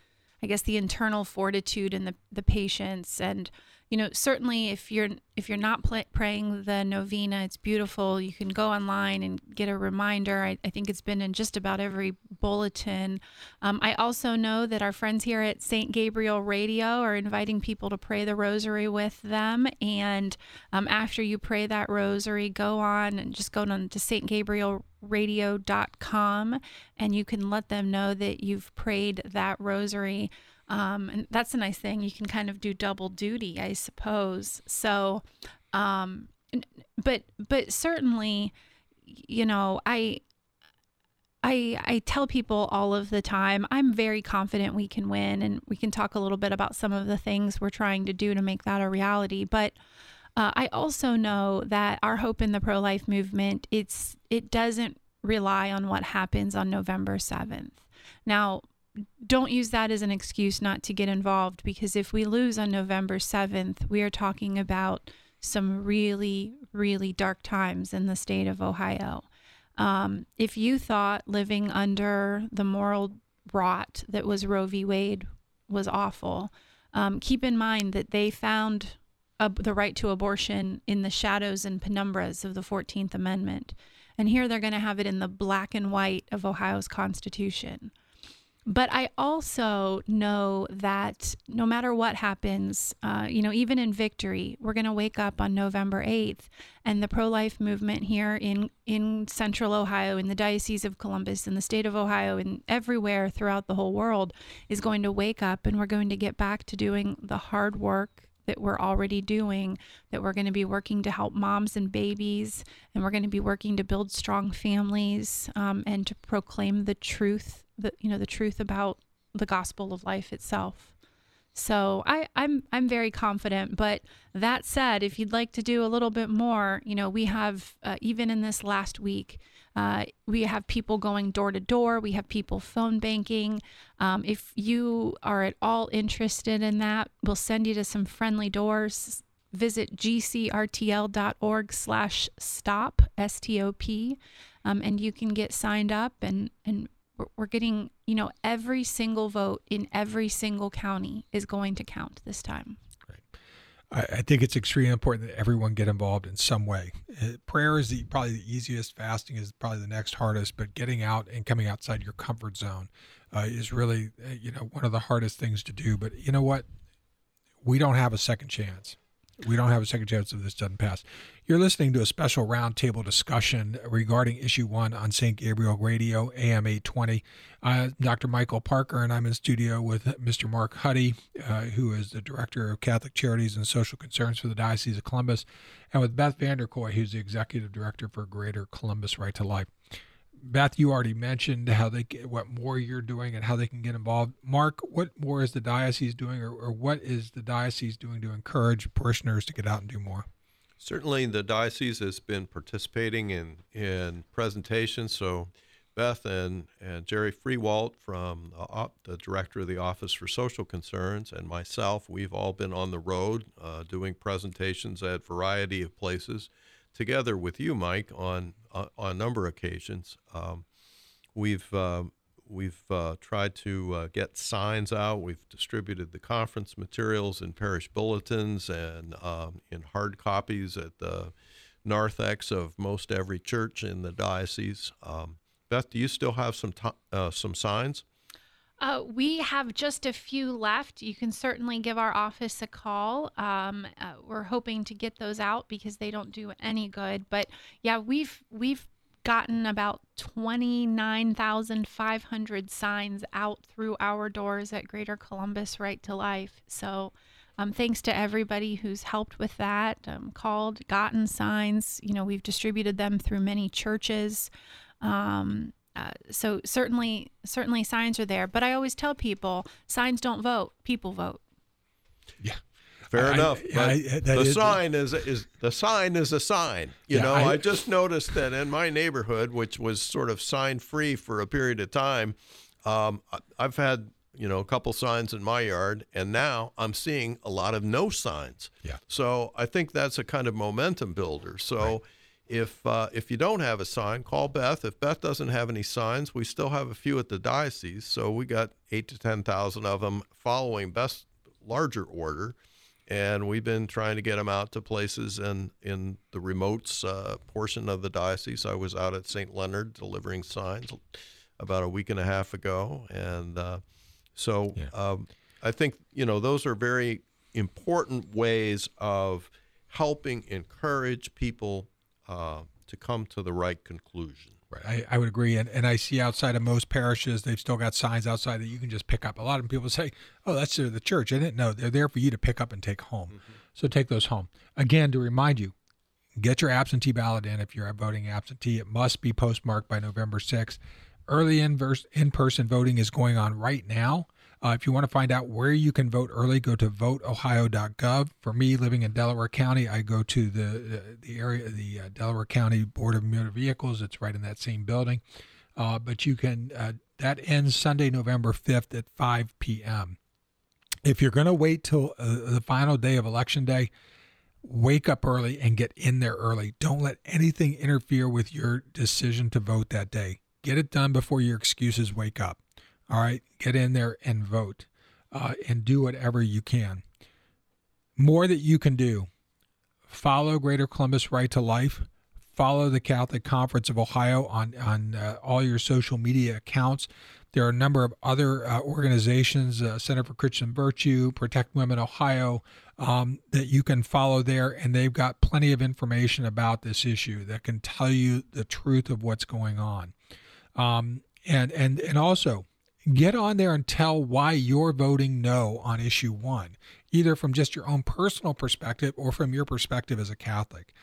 I guess, the internal fortitude and the the patience and you know certainly if you're if you're not praying the novena it's beautiful. You can go online and get a reminder. I, I think it's been in just about every bulletin. Um, i also know that our friends here at st gabriel radio are inviting people to pray the rosary with them. And um, after you pray that rosary go on and just go on to st gabriel radio.com and you can let them know that you've prayed that rosary um, and that's a nice thing. You can kind of do double duty, I suppose. So, um, but but certainly, you know, I I I tell people all of the time, I'm very confident we can win, and we can talk a little bit about some of the things we're trying to do to make that a reality. But uh, I also know that our hope in the pro life movement it's it doesn't rely on what happens on November seventh. Now, don't use that as an excuse not to get involved because if we lose on November 7th, we are talking about some really, really dark times in the state of Ohio. Um, if you thought living under the moral rot that was Roe v. Wade was awful, um, keep in mind that they found a, the right to abortion in the shadows and penumbras of the 14th Amendment. And here they're going to have it in the black and white of Ohio's Constitution. But I also know that no matter what happens, uh, you know, even in victory, we're going to wake up on November 8th, and the pro life movement here in, in central Ohio, in the Diocese of Columbus, in the state of Ohio, and everywhere throughout the whole world is going to wake up and we're going to get back to doing the hard work that we're already doing, that we're going to be working to help moms and babies, and we're going to be working to build strong families um, and to proclaim the truth, the you know the truth about the gospel of life itself. So I, I'm I'm very confident. But that said, if you'd like to do a little bit more, you know, we have uh, even in this last week, uh, we have people going door to door. We have people phone banking. Um, if you are at all interested in that, we'll send you to some friendly doors. Visit gcrtl.org slash stop, S-T-O-P, um, and you can get signed up and, and we're getting, you know, every single vote in every single county is going to count this time. I, think it's extremely important that everyone get involved in some way. Uh, prayer is the, probably the easiest. Fasting is probably the next hardest. But getting out and coming outside your comfort zone uh, is really, uh, you know, one of the hardest things to do. But you know what? We don't have a second chance. We don't have a second chance if this doesn't pass. You're listening to a special roundtable discussion regarding issue one on St. Gabriel Radio, AM 820. Uh, Dr. Michael Parker and I'm in studio with Mr. Mark Huddy, uh, who is the Director of Catholic Charities and Social Concerns for the Diocese of Columbus, and with Beth Vanderkooi, who's the Executive Director for Greater Columbus Right to Life. Beth, you already mentioned how they get, what more you're doing and how they can get involved. Mark, what more is the diocese doing, or, or what is the diocese doing to encourage parishioners to get out and do more? Certainly, the diocese has been participating in in presentations. So, Beth and, and Jerry Freewalt from the, the, director of the Office for Social Concerns and myself, we've all been on the road uh, doing presentations at a variety of places together with you, Mike, on uh, on a number of occasions. Um, we've uh, we've uh, tried to uh, get signs out. We've distributed the conference materials in parish bulletins and um, in hard copies at the narthex of most every church in the diocese. Um, Beth, do you still have some t- uh, some signs? Uh, we have just a few left. You can certainly give our office a call. Um, uh, we're hoping to get those out because they don't do any good. But yeah, we've we've gotten about 29,500 signs out through our doors at Greater Columbus Right to Life. So, um, thanks to everybody who's helped with that, um, called, gotten signs. You know, we've distributed them through many churches. Um, uh, so certainly, certainly signs are there. But I always tell people, signs don't vote; people vote. Yeah. Fair I- enough. I- but I- that the is- sign is is the sign is a sign. You Yeah, know, I- I, just noticed that in my neighborhood, which was sort of sign free for a period of time, um, I- I've had you know a couple signs in my yard, and now I'm seeing a lot of no signs. Yeah. So I think that's a kind of momentum builder. So. If uh, if you don't have a sign, call Beth. If Beth doesn't have any signs, we still have a few at the diocese. So we got eight to ten thousand of them following Beth's larger order and we've been trying to get them out to places in in the remotes uh, portion of the diocese. I was out at St. Leonard delivering signs about a week and a half ago, and uh, so Yeah. um, I think you know those are very important ways of helping encourage people uh, to come to the right conclusion. Right. I, I would agree. And, and I see outside of most parishes, they've still got signs outside that you can just pick up. A lot of people say, oh, that's the church. I didn't know. They're there for you to pick up and take home. So take those home. Again, to remind you, get your absentee ballot in if you're voting absentee. It must be postmarked by November 6th. Early in person voting is going on right now. Uh, if you want to find out where you can vote early, go to voteohio.gov. For me, living in Delaware County, I go to the the area, the uh, Delaware County Board of Motor Vehicles. It's right in that same building. Uh, but you can uh, that ends Sunday, November 5th at 5 p.m. If you're going to wait till uh, the final day of election day, wake up early and get in there early. Don't let anything interfere with your decision to vote that day. Get it done before your excuses wake up. All right, get in there and vote uh, and do whatever you can. More that you can do. Follow Greater Columbus Right to Life. Follow the Catholic Conference of Ohio on on uh, all your social media accounts. There are a number of other uh, organizations, uh, Center for Christian Virtue, Protect Women Ohio, um, that you can follow there, and they've got plenty of information about this issue that can tell you the truth of what's going on. Um, and and and also get on there and tell why you're voting no on issue one, either from just your own personal perspective or from your perspective as a Catholic.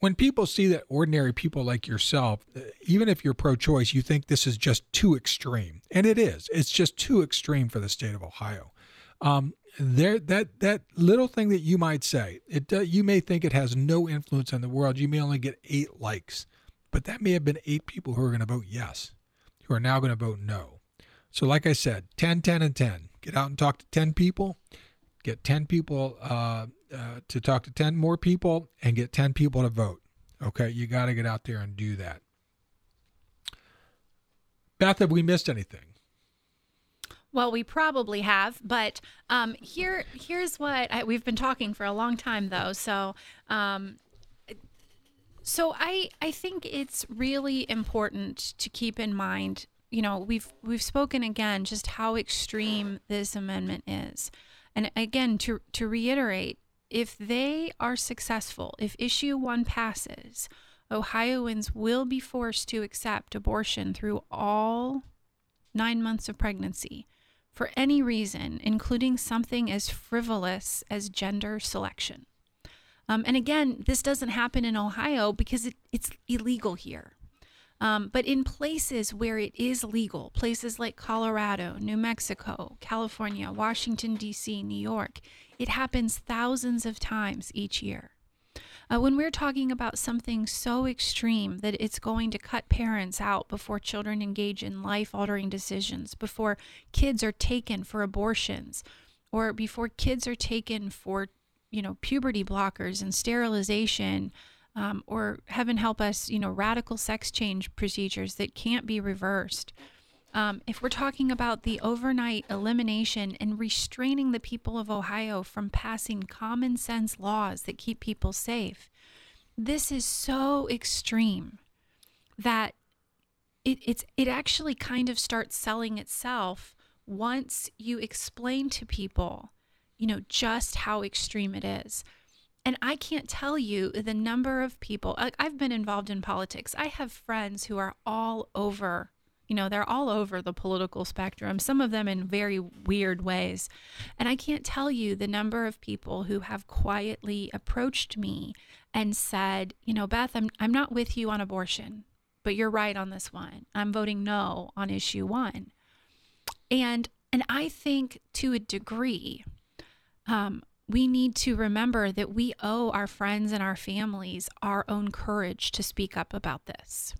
When people see that ordinary people like yourself, uh, even if you're pro choice, you think this is just too extreme. And it is. It's just too extreme for the state of Ohio. Um, there, that that little thing that you might say, it uh, you may think it has no influence in the world. You may only get eight likes, but that may have been eight people who are going to vote yes, who are now going to vote no. So, like I said, 10, 10, and 10. Get out and talk to 10 people. Get 10 people uh, uh, to talk to 10 more people and get 10 people to vote. Okay, you got to get out there and do that. Beth, have we missed anything? Well, we probably have, but um, here here's what I, we've been talking for a long time, though. So, um, so I I think it's really important to keep in mind. You know, we've we've spoken again just how extreme this amendment is, and again to to reiterate, if they are successful, if issue one passes, Ohioans will be forced to accept abortion through all nine months of pregnancy for any reason, including something as frivolous as gender selection. Um, and again, this doesn't happen in Ohio because it, it's illegal here. Um, but in places where it is legal, places like Colorado, New Mexico, California, Washington, D.C., New York, it happens thousands of times each year. Uh, when we're talking about something so extreme that it's going to cut parents out before children engage in life altering decisions, before kids are taken for abortions, or before kids are taken for, you know, puberty blockers and sterilization, um, or heaven help us, you know, radical sex change procedures that can't be reversed. Um, if we're talking about the overnight elimination and restraining the people of Ohio from passing common sense laws that keep people safe, this is so extreme that it, it's it actually kind of starts selling itself once you explain to people, you know, just how extreme it is. And I can't tell you the number of people. I've been involved in politics. I have friends who are all over, you know, they're all over the political spectrum, some of them in very weird ways. And I can't tell you the number of people who have quietly approached me and said, you know, Beth, I'm, I'm not with you on abortion, but you're right on this one. I'm voting no on issue one. And and I think to a degree, um, we need to remember that we owe our friends and our families our own courage to speak up about this.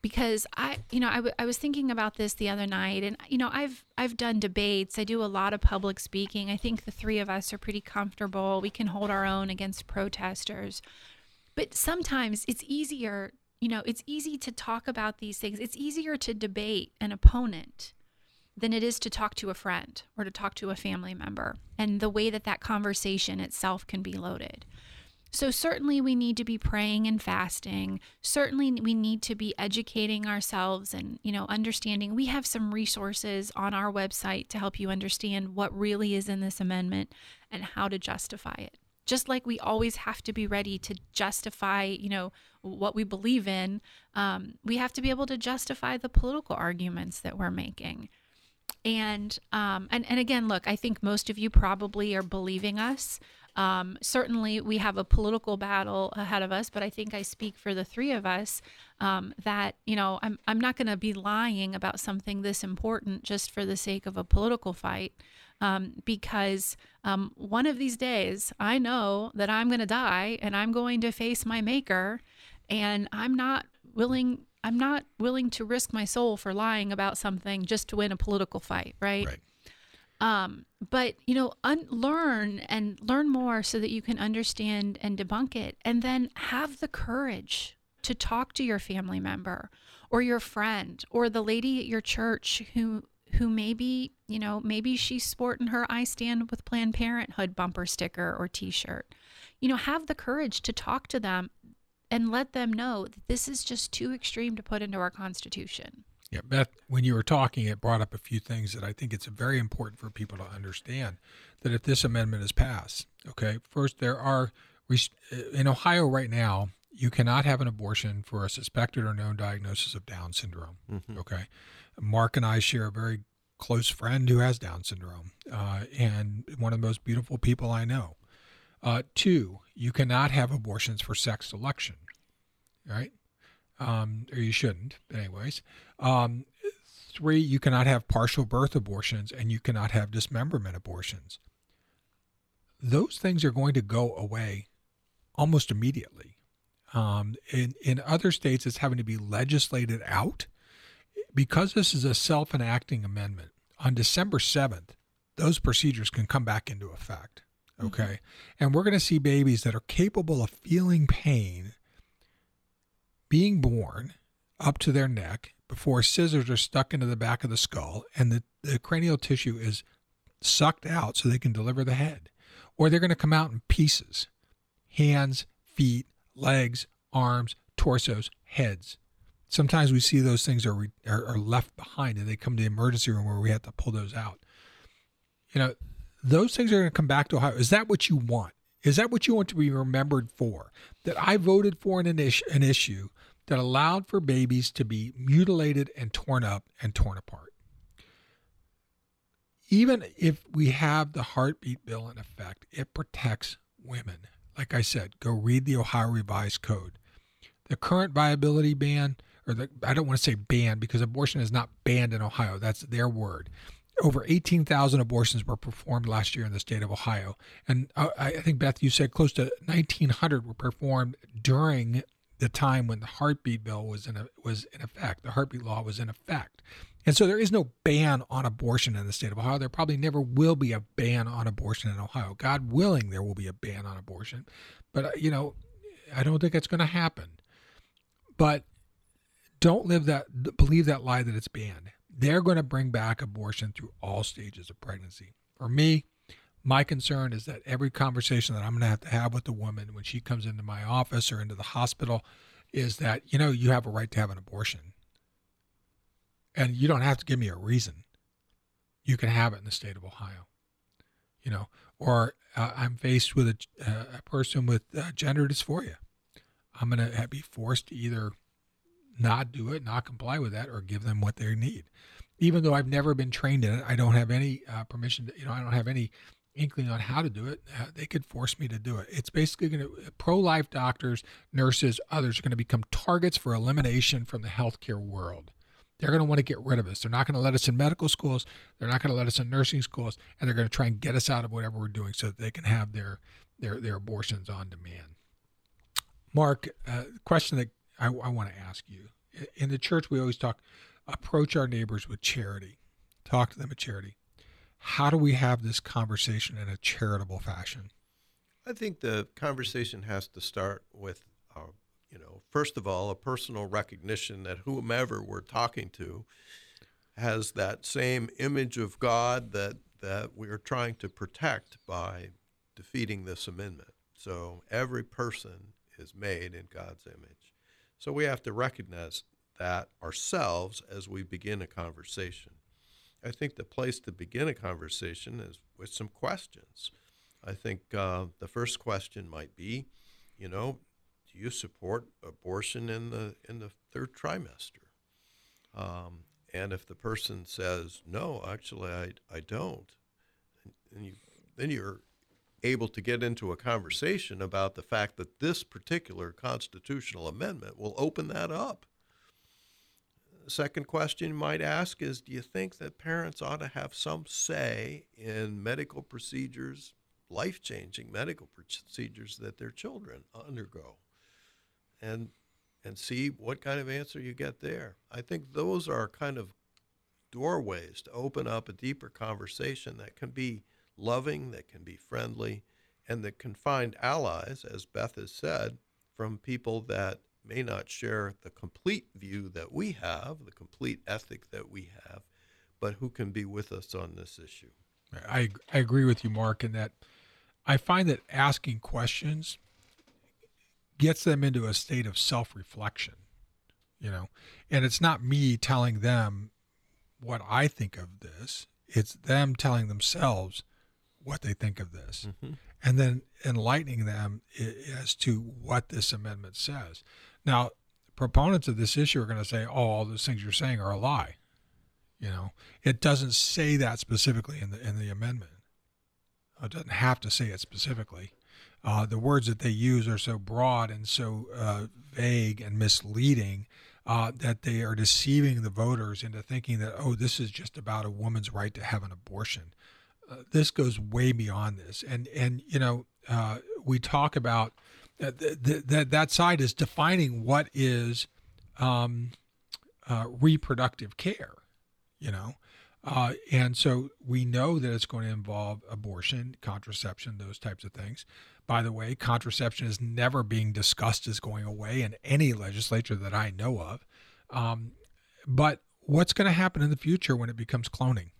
Because i you know I, w- I was thinking about this the other night and you know i've i've done debates. I do a lot of public speaking. I think the three of us are pretty comfortable. We can hold our own against protesters. But sometimes it's easier you know it's easy to talk about these things. It's easier to debate an opponent than it is to talk to a friend or to talk to a family member and the way that that conversation itself can be loaded. So, certainly, we need to be praying and fasting. Certainly, we need to be educating ourselves and, you know, understanding. We have some resources on our website to help you understand what really is in this amendment and how to justify it. Just like we always have to be ready to justify, you know, what we believe in, um, we have to be able to justify the political arguments that we're making and um, and and again, look, I think most of you probably are believing us. Um, certainly, we have a political battle ahead of us, but I think I speak for the three of us um, that you know I'm I'm not going to be lying about something this important just for the sake of a political fight, um, because um, one of these days I know that I'm going to die and I'm going to face my Maker, and I'm not willing I'm not willing to risk my soul for lying about something just to win a political fight, right? Right. Um, but you know, unlearn and learn more so that you can understand and debunk it, and then have the courage to talk to your family member or your friend or the lady at your church who who maybe you know maybe she's sporting her "I stand with Planned Parenthood" bumper sticker or T-shirt. You know, have the courage to talk to them and let them know that this is just too extreme to put into our Constitution. Yeah, Beth, when you were talking, it brought up a few things that I think it's very important for people to understand that if this amendment is passed, okay, first, there are, in Ohio right now, you cannot have an abortion for a suspected or known diagnosis of Down syndrome, Mhm. okay? Mark and I share a very close friend who has Down syndrome uh, and one of the most beautiful people I know. Uh, two, you cannot have abortions for sex selection, right? Um, or you shouldn't, but anyways. Um, three, you cannot have partial birth abortions and you cannot have dismemberment abortions. Those things are going to go away almost immediately. Um, in, in other states, it's having to be legislated out. Because this is a self enacting amendment, on December 7th, those procedures can come back into effect. Okay. Mm-hmm. And we're going to see babies that are capable of feeling pain being born up to their neck before scissors are stuck into the back of the skull and the, the cranial tissue is sucked out so they can deliver the head. Or they're going to come out in pieces hands, feet, legs, arms, torsos, heads. Sometimes we see those things are, are, are left behind and they come to the emergency room where we have to pull those out. You know, those things are going to come back to Ohio. Is that what you want? Is that what you want to be remembered for? That I voted for an, an issue that allowed for babies to be mutilated and torn up and torn apart. Even if we have the heartbeat bill in effect, it protects women. Like I said, go read the Ohio Revised Code. The current viability ban, or the, I don't want to say ban because abortion is not banned in Ohio, that's their word. Over 18,000 abortions were performed last year in the state of Ohio. And uh, I think, Beth, you said close to 1,900 were performed during the time when the heartbeat bill was in a, was in effect. The heartbeat law was in effect. And so there is no ban on abortion in the state of Ohio. There probably never will be a ban on abortion in Ohio. God willing, there will be a ban on abortion. But, uh, you know, I don't think it's going to happen. But don't live that, believe that lie that it's banned. They're going to bring back abortion through all stages of pregnancy. For me, my concern is that every conversation that I'm going to have to have with the woman when she comes into my office or into the hospital is that, you know, you have a right to have an abortion. And you don't have to give me a reason. You can have it in the state of Ohio. you know, or uh, I'm faced with a, uh, a person with uh, gender dysphoria. I'm going to be forced to either not do it, not comply with that, or give them what they need. Even though I've never been trained in it, I don't have any uh, permission. To, you know, I don't have any inkling on how to do it. Uh, they could force me to do it. It's basically going to pro-life doctors, nurses, others are going to become targets for elimination from the healthcare world. They're going to want to get rid of us. They're not going to let us in medical schools. They're not going to let us in nursing schools, and they're going to try and get us out of whatever we're doing so that they can have their their their abortions on demand. Mark, uh, question that I, I want to ask you: in the church, we always talk approach our neighbors with charity, talk to them with charity. How do we have this conversation in a charitable fashion? I think the conversation has to start with uh, you know, first of all, a personal recognition that whomever we're talking to has that same image of God that that we're trying to protect by defeating this amendment. So every person is made in God's image. So we have to recognize that ourselves as we begin a conversation. I think the place to begin a conversation is with some questions. I think uh, the first question might be, you know, do you support abortion in the in the third trimester? Um, and if the person says no, actually I, I don't, you then you're able to get into a conversation about the fact that this particular constitutional amendment will open that up. Second question you might ask is Do you think that parents ought to have some say in medical procedures, life changing medical procedures that their children undergo? and and see what kind of answer you get there. I think those are kind of doorways to open up a deeper conversation that can be loving, that can be friendly, and that can find allies, as Beth has said, from people that may not share the complete view that we have, the complete ethic that we have, but who can be with us on this issue. I, I agree with you, Mark, in that I find that asking questions gets them into a state of self-reflection you know and it's not me telling them what i think of this it's them telling themselves what they think of this. Mm-hmm. and then enlightening them as to what this amendment says. Now proponents of this issue are going to say oh all those things you're saying are a lie. You know it doesn't say that specifically in the in the amendment. It doesn't have to say it specifically. Uh, the words that they use are so broad and so uh, vague and misleading uh, that they are deceiving the voters into thinking that, oh, this is just about a woman's right to have an abortion. Uh, this goes way beyond this. And, and you know, uh, we talk about that, that, that side is defining what is um, uh, reproductive care, you know. Uh, and so we know that it's going to involve abortion, contraception, those types of things. By the way, contraception is never being discussed as going away in any legislature that I know of. Um, but what's going to happen in the future when it becomes cloning?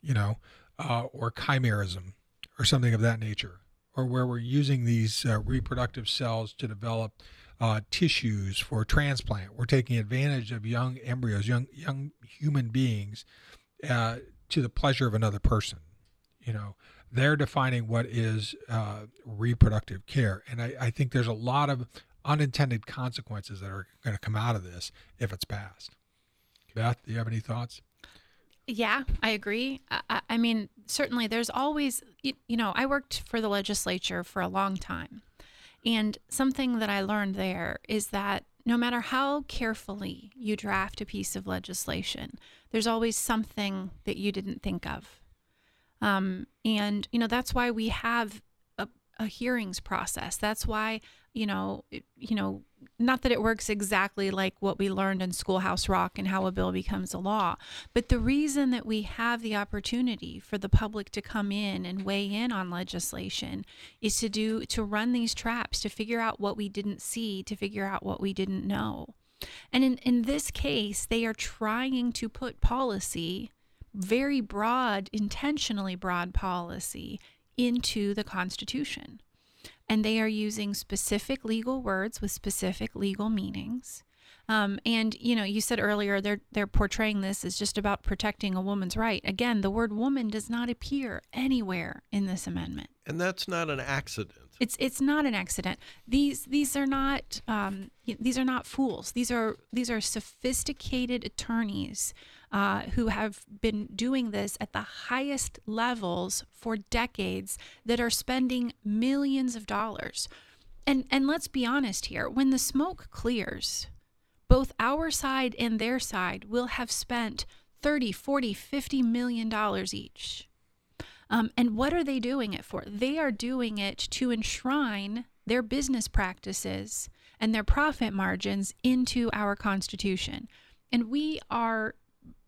You know, uh, or chimerism or something of that nature, or where we're using these uh, reproductive cells to develop uh, tissues for transplant. We're taking advantage of young embryos, young young human beings, uh, to the pleasure of another person. You know, they're defining what is uh, reproductive care. And I, I, think there's a lot of unintended consequences that are going to come out of this if it's passed. Beth, do you have any thoughts? Yeah, I agree. I, I mean, certainly there's always, you, you know, I worked for the legislature for a long time. And something that I learned there is that no matter how carefully you draft a piece of legislation, there's always something that you didn't think of um, and, you know, that's why we have a, a hearings process. That's why, you know, it, you know, not that it works exactly like what we learned in Schoolhouse Rock and how a bill becomes a law, but the reason that we have the opportunity for the public to come in and weigh in on legislation is to do to run these traps to figure out what we didn't see, to figure out what we didn't know. And in, in this case, they are trying to put policy very broad, intentionally broad policy into the Constitution. And they are using specific legal words with specific legal meanings. Um, and you know, you said earlier they're they're portraying this as just about protecting a woman's right. Again, the word woman does not appear anywhere in this amendment. And that's not an accident. It's it's not an accident. These these are not um, these are not fools. These are these are sophisticated attorneys uh, who have been doing this at the highest levels for decades that are spending millions of dollars. And and let's be honest here, when the smoke clears, both our side and their side will have spent 30, 40, 50 million dollars each. Um, and what are they doing it for? They are doing it to enshrine their business practices and their profit margins into our Constitution. And we are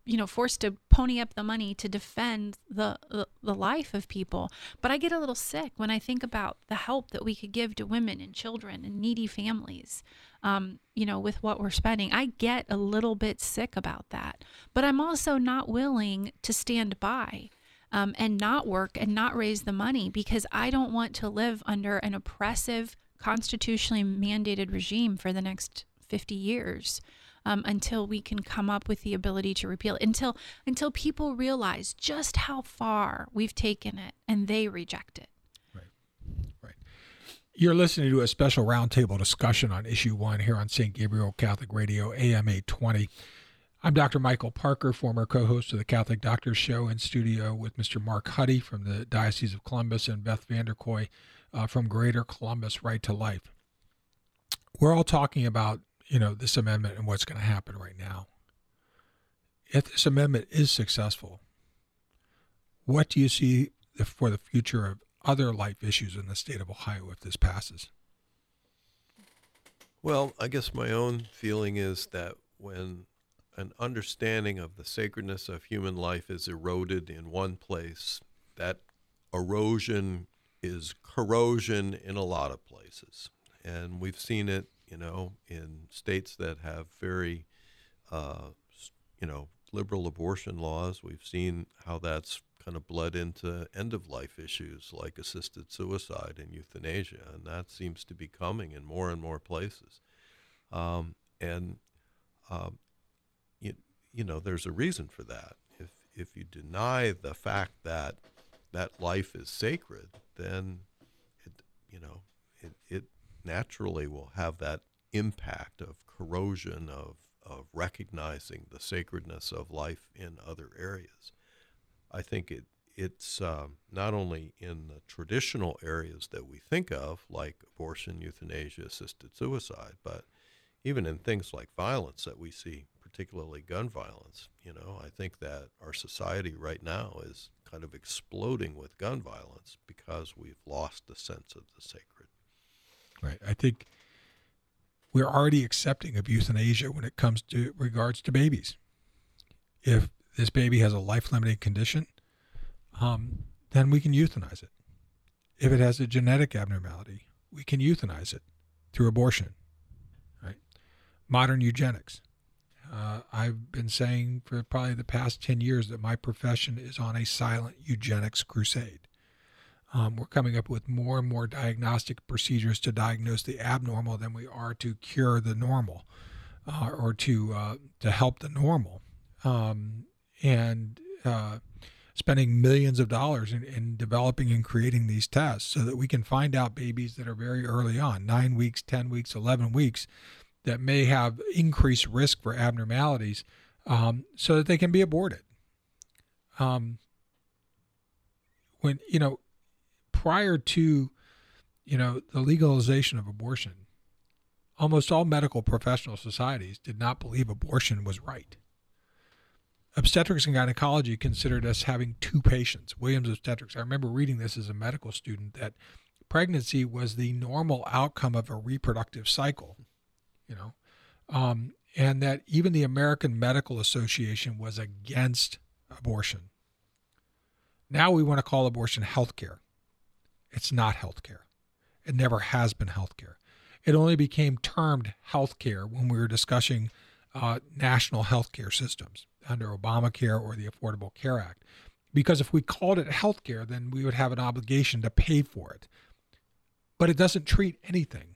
you know forced to pony up the money to defend the, the, the life of people. But i get a little sick when i think about the help that we could give to women and children and needy families um, you know with what we're spending. I get a little bit sick about that. But i'm also not willing to stand by um, and not work and not raise the money because i don't want to live under an oppressive constitutionally mandated regime for the next 50 years um, until we can come up with the ability to repeal until until people realize just how far we've taken it and they reject it. Right, right. You're listening to a special roundtable discussion on issue one here on St. Gabriel Catholic Radio, AM 820. I'm Dr. Michael Parker, former co host of the Catholic Doctors Show, in studio with Mr. Mark Huddy from the Diocese of Columbus and Beth Vanderkooi uh, from Greater Columbus Right to Life. We're all talking about you know, this amendment and what's going to happen right now. If this amendment is successful, what do you see for the future of other life issues in the state of Ohio if this passes? Well, I guess my own feeling is that when an understanding of the sacredness of human life is eroded in one place, that erosion is corrosion in a lot of places. And we've seen it you know, in states that have very, uh, you know, liberal abortion laws. We've seen how that's kind of bled into end of life issues like assisted suicide and euthanasia, and that seems to be coming in more and more places. Um, and um, you, you know, there's a reason for that. If if you deny the fact that that life is sacred, then it you know it, it naturally will have that impact of corrosion of of recognizing the sacredness of life in other areas. I think it it's um, not only in the traditional areas that we think of, like abortion, euthanasia, assisted suicide, but even in things like violence that we see, particularly gun violence. You know, I think that our society right now is kind of exploding with gun violence because we've lost the sense of the sacred. Right. I think we're already accepting of euthanasia when it comes to regards to babies. If this baby has a life limiting condition, um, then we can euthanize it. If it has a genetic abnormality, we can euthanize it through abortion. Right? Modern eugenics. Uh, I've been saying for probably the past 10 years that my profession is on a silent eugenics crusade. Um, we're coming up with more and more diagnostic procedures to diagnose the abnormal than we are to cure the normal uh, or to uh, to help the normal. Um, and uh, spending millions of dollars in, in, developing and creating these tests so that we can find out babies that are very early on, nine weeks, 10 weeks, 11 weeks, that may have increased risk for abnormalities um, so that they can be aborted. Um, when, you know, prior to, you know, the legalization of abortion, almost all medical professional societies did not believe abortion was right. Obstetrics and gynecology considered us having two patients, Williams Obstetrics. I remember reading this as a medical student that pregnancy was the normal outcome of a reproductive cycle, you know, um, and that even the American Medical Association was against abortion. Now we want to call abortion health care. It's not healthcare. It never has been healthcare. It only became termed healthcare when we were discussing uh, national healthcare systems under Obamacare or the Affordable Care Act. Because if we called it healthcare, then we would have an obligation to pay for it. But it doesn't treat anything.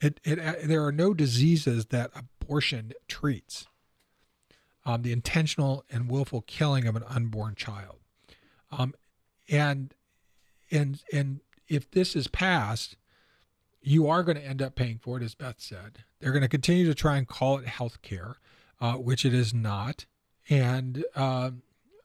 It, it, uh, there are no diseases that abortion treats um, the intentional and willful killing of an unborn child. Um, and and and if this is passed, you are going to end up paying for it, as Beth said. They're going to continue to try and call it health care, uh, which it is not. And uh,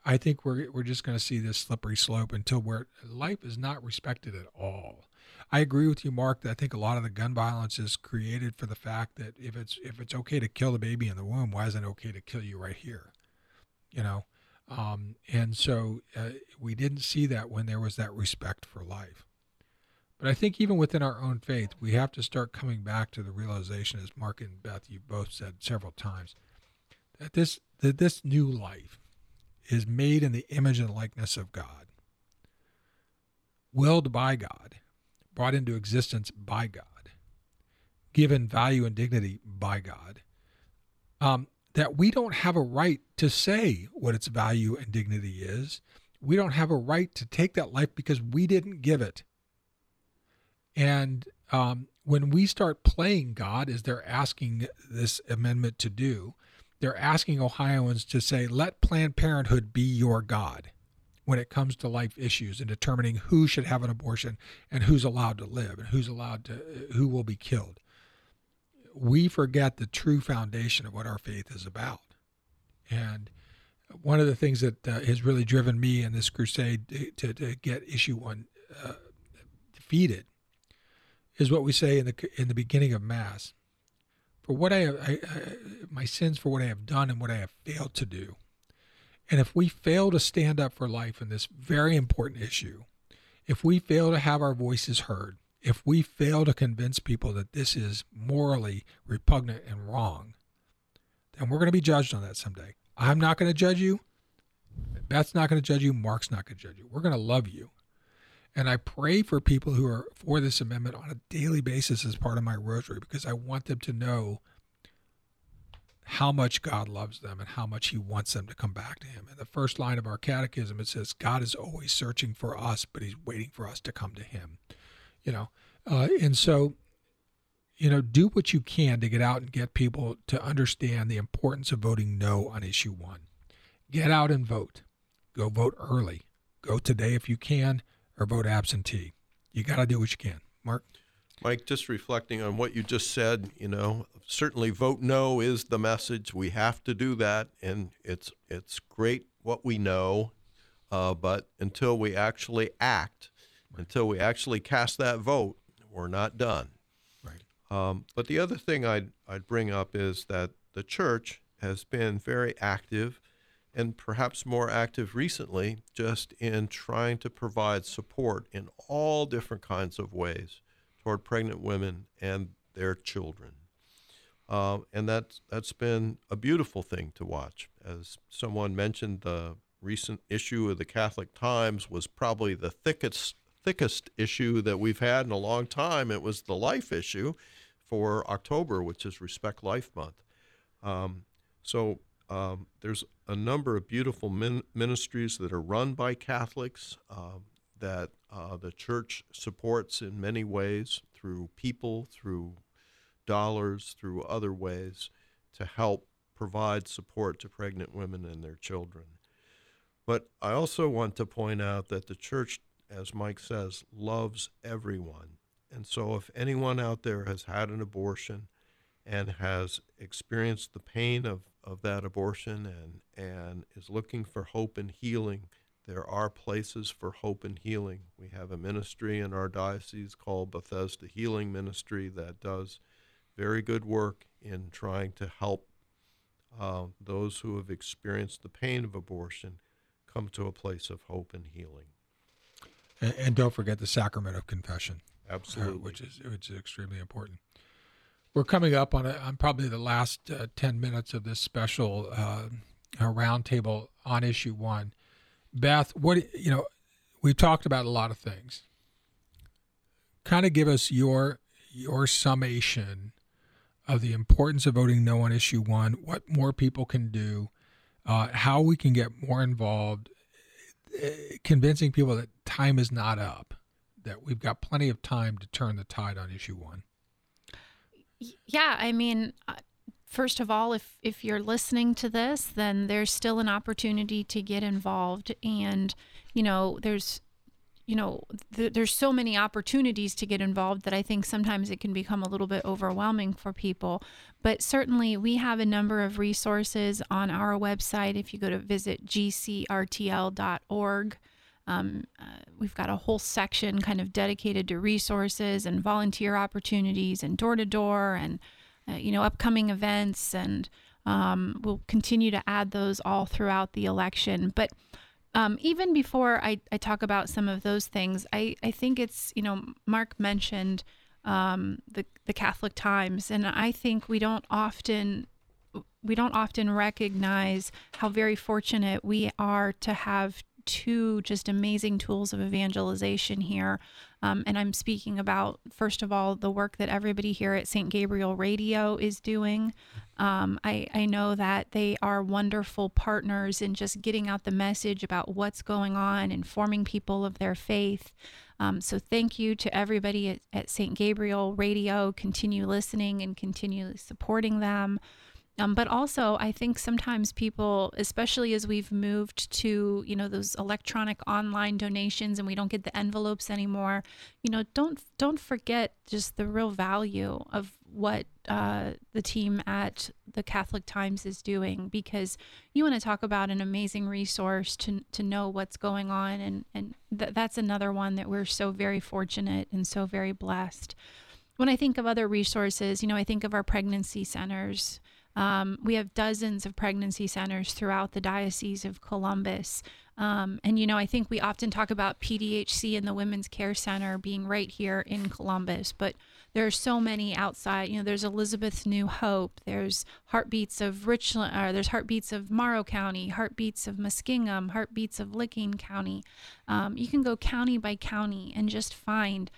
I think we're, we're just going to see this slippery slope until where life is not respected at all. I agree with you, Mark. That I think a lot of the gun violence is created for the fact that if it's if it's okay to kill the baby in the womb, why isn't it okay to kill you right here? You know, um, and so uh, we didn't see that when there was that respect for life. But I think even within our own faith, we have to start coming back to the realization, as Mark and Beth, you both said several times, that this that this new life is made in the image and likeness of God, willed by God, brought into existence by God, given value and dignity by God. Um, that we don't have a right to say what its value and dignity is. We don't have a right to take that life because we didn't give it. And um, when we start playing God, as they're asking this amendment to do, they're asking Ohioans to say, let Planned Parenthood be your God when it comes to life issues and determining who should have an abortion and who's allowed to live and who's allowed to, who will be killed. We forget the true foundation of what our faith is about. And one of the things that uh, has really driven me in this crusade to, to, get issue one uh, defeated is what we say in the in the beginning of Mass for what I, have, I, I, my sins for what I have done and what I have failed to do. And if we fail to stand up for life in this very important issue, if we fail to have our voices heard, if we fail to convince people that this is morally repugnant and wrong, then we're going to be judged on that someday. I'm not going to judge you. Beth's not going to judge you. Mark's not going to judge you. We're going to love you. And I pray for people who are for this amendment on a daily basis as part of my rosary because I want them to know how much God loves them and how much He wants them to come back to Him. In the first line of our catechism, it says, God is always searching for us, but He's waiting for us to come to Him. You know, uh, and so, you know, do what you can to get out and get people to understand the importance of voting no on issue one. Get out and vote. Go vote early. Go today if you can or vote absentee. You got to do what you can. Mark? Mike, just reflecting on what you just said, you know, certainly vote no is the message. We have to do that, and it's it's great what we know, uh, but until we actually act, until we actually cast that vote, we're not done. Right. Um, but the other thing I'd I'd bring up is that the church has been very active and perhaps more active recently, just in trying to provide support in all different kinds of ways toward pregnant women and their children. Uh, and that's, that's been a beautiful thing to watch. As someone mentioned, the recent issue of the Catholic Times was probably the thickest, thickest issue that we've had in a long time. It was the life issue for October, which is Respect Life Month. Um, so um, there's a number of beautiful min- ministries that are run by Catholics uh, that uh, the church supports in many ways through people, through dollars, through other ways to help provide support to pregnant women and their children. But I also want to point out that the church, as Mike says, loves everyone. And so if anyone out there has had an abortion and has experienced the pain of of that abortion and, and is looking for hope and healing, there are places for hope and healing. We have a ministry in our diocese called Bethesda Healing Ministry that does very good work in trying to help uh, those who have experienced the pain of abortion come to a place of hope and healing. And, and don't forget the sacrament of confession. Absolutely. Uh, which is which is extremely important we're coming up on, a, on probably the last uh, 10 minutes of this special uh, roundtable on issue one. Beth, what, you know, we've talked about a lot of things. Kind of give us your your summation of the importance of voting no on issue one, what more people can do, uh, how we can get more involved, uh, convincing people that time is not up, that we've got plenty of time to turn the tide on issue one. Yeah, I mean, uh, first of all, if if you're listening to this, then there's still an opportunity to get involved, and you know, there's you know, th- there's so many opportunities to get involved that I think sometimes it can become a little bit overwhelming for people. But certainly, we have a number of resources on our website. If you go to visit gcrtl.org, um, uh, we've got a whole section kind of dedicated to resources and volunteer opportunities and door to door and uh, you know upcoming events and um, we'll continue to add those all throughout the election. But um, even before I, I talk about some of those things, I, I think it's, you know, Mark mentioned um, the, the Catholic Times, and I think we don't often we don't often recognize how very fortunate we are to have two just amazing tools of evangelization here. Um, and I'm speaking about, first of all, the work that everybody here at St. Gabriel Radio is doing. Um, I, I know that they are wonderful partners in just getting out the message about what's going on, informing people of their faith. Um, so thank you to everybody at, at St. Gabriel Radio. Continue listening and continue supporting them. Um, but also, I think sometimes people, especially as we've moved to, you know, those electronic online donations and we don't get the envelopes anymore, you know, don't don't forget just the real value of what uh, the team at the Catholic Times is doing because you want to talk about an amazing resource to to know what's going on and and th- that's another one that we're so very fortunate and so very blessed. When I think of other resources, you know, I think of our pregnancy centers. Um, we have dozens of pregnancy centers throughout the Diocese of Columbus. Um, and, you know, I think we often talk about PDHC and the Women's Care Center being right here in Columbus, but there are so many outside. You know, there's Elizabeth's New Hope, there's Heartbeats of Richland, or there's Heartbeats of Morrow County, Heartbeats of Muskingum, Heartbeats of Licking County. Um, you can go county by county and just find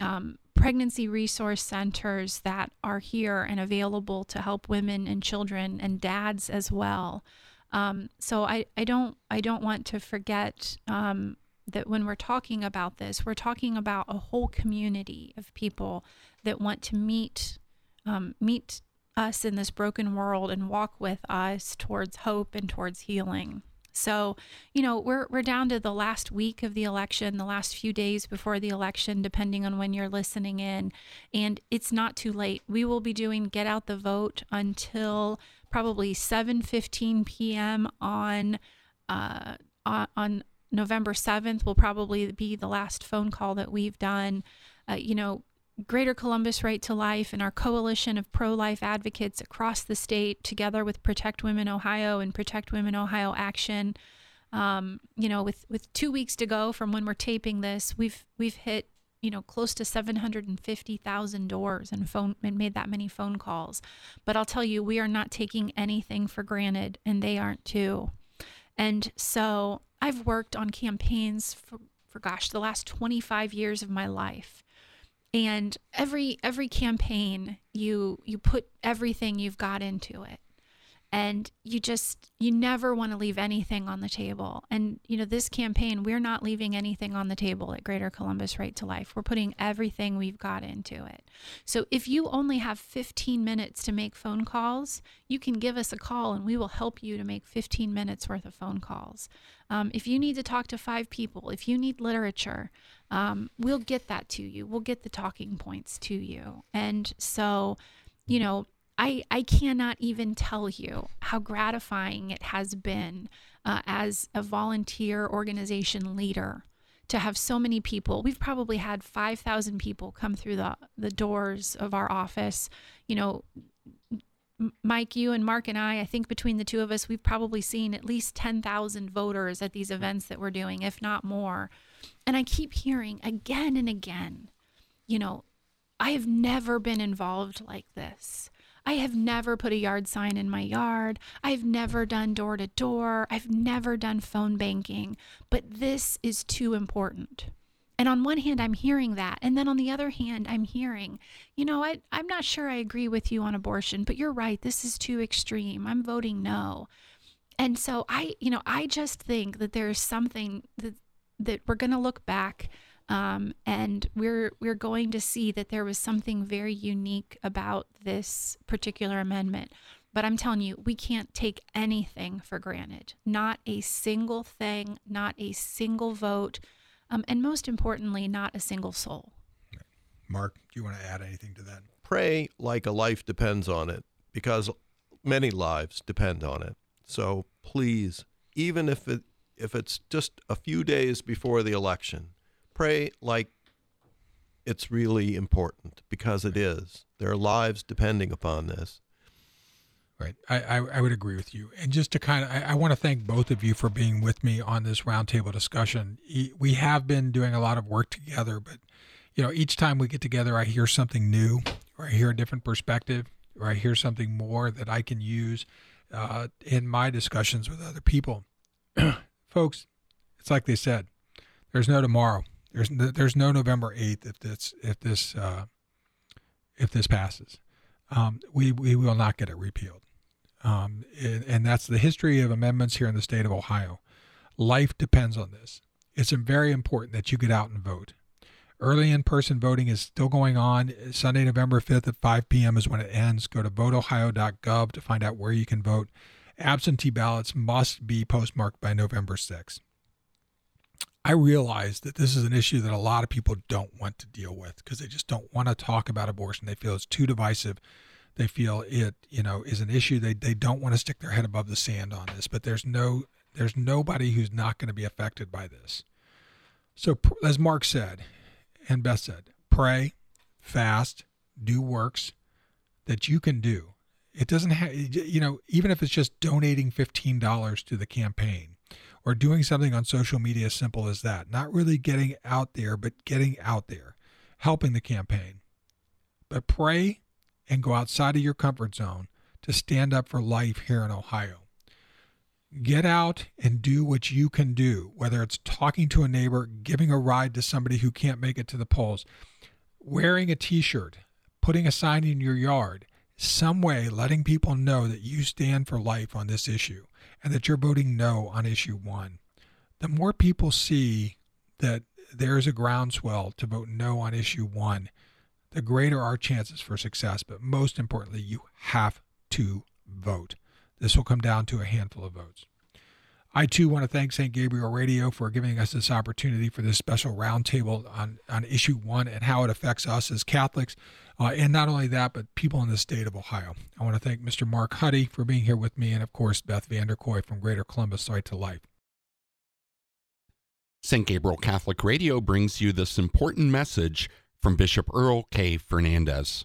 um, pregnancy resource centers that are here and available to help women and children and dads as well. Um, so I, I don't I don't want to forget um, that when we're talking about this, we're talking about a whole community of people that want to meet um, meet us in this broken world and walk with us towards hope and towards healing. So, you know, we're we're down to the last week of the election, the last few days before the election, depending on when you're listening in, and it's not too late. We will be doing Get Out the Vote until probably 7:15 p.m. on uh, on November 7th. Will probably be the last phone call that we've done. Uh, you know, Greater Columbus Right to Life and our coalition of pro life advocates across the state, together with Protect Women Ohio and Protect Women Ohio Action. Um, you know, with, with two weeks to go from when we're taping this, we've we've hit you know close to 750,000 doors and phone and made that many phone calls. But I'll tell you, we are not taking anything for granted, and they aren't too. And so I've worked on campaigns for, for gosh, the last 25 years of my life and every every campaign you you put everything you've got into it and you just you never want to leave anything on the table. And you know this campaign we're not leaving anything on the table at greater columbus right to life. We're putting everything we've got into it. So if you only have 15 minutes to make phone calls you can give us a call and we will help you to make 15 minutes worth of phone calls. Um, if you need to talk to five people if you need literature um, we'll get that to you. We'll get the talking points to you. And so you know I, I cannot even tell you how gratifying it has been uh, as a volunteer organization leader to have so many people. We've probably had 5,000 people come through the, the doors of our office. You know, Mike, you and Mark and I, I think between the two of us, we've probably seen at least 10,000 voters at these events that we're doing, if not more. And I keep hearing again and again, you know, I have never been involved like this. I have never put a yard sign in my yard. I've never done door to door. I've never done phone banking. But this is too important. And on one hand, I'm hearing that. And then on the other hand, I'm hearing, you know, I, I'm not sure I agree with you on abortion, but you're right. This is too extreme. I'm voting no. And so I, you know, I just think that there is something that, that we're going to look back Um, and we're we're going to see that there was something very unique about this particular amendment. But I'm telling you, we can't take anything for granted. Not a single thing, not a single vote, um, and most importantly, not a single soul. Mark, do you want to add anything to that? Pray like a life depends on it, because many lives depend on it. So please, even if it if it's just a few days before the election, pray like it's really important because it is. There are lives depending upon this. Right. I, I, I, would agree with you. And just to kind of, I, I want to thank both of you for being with me on this roundtable discussion. We have been doing a lot of work together, but, you know, each time we get together, I hear something new or I hear a different perspective or I hear something more that I can use uh, in my discussions with other people. Folks, it's like they said, there's no tomorrow. There's no, there's no November 8th if this, if this, uh, if this passes. Um, we, we will not get it repealed. Um, and that's the history of amendments here in the state of Ohio. Life depends on this. It's very important that you get out and vote. Early in person voting is still going on. Sunday, November 5th at 5 p.m. is when it ends. Go to voteohio.gov to find out where you can vote. Absentee ballots must be postmarked by November 6th. I realize that this is an issue that a lot of people don't want to deal with because they just don't want to talk about abortion. They feel it's too divisive they feel it, you know, is an issue. They they don't want to stick their head above the sand on this, but there's no there's nobody who's not going to be affected by this. So as Mark said, and Beth said, pray, fast, do works that you can do. It doesn't have, you know, even if it's just donating $15 to the campaign or doing something on social media as simple as that, not really getting out there, but getting out there, helping the campaign. But pray and go outside of your comfort zone to stand up for life here in Ohio. Get out and do what you can do, whether it's talking to a neighbor, giving a ride to somebody who can't make it to the polls, wearing a t shirt, putting a sign in your yard, some way letting people know that you stand for life on this issue and that you're voting no on issue one. The more people see that there's a groundswell to vote no on issue one, the greater our chances for success. But most importantly, you have to vote. This will come down to a handful of votes. I too want to thank St. Gabriel Radio for giving us this opportunity for this special roundtable on, on issue one and how it affects us as Catholics. Uh, and not only that, but people in the state of Ohio. I want to thank Mr. Mark Huddy for being here with me, and of course, Beth Vanderkooi from Greater Columbus Right to Life. St. Gabriel Catholic Radio brings you this important message from Bishop Earl K. Fernandes.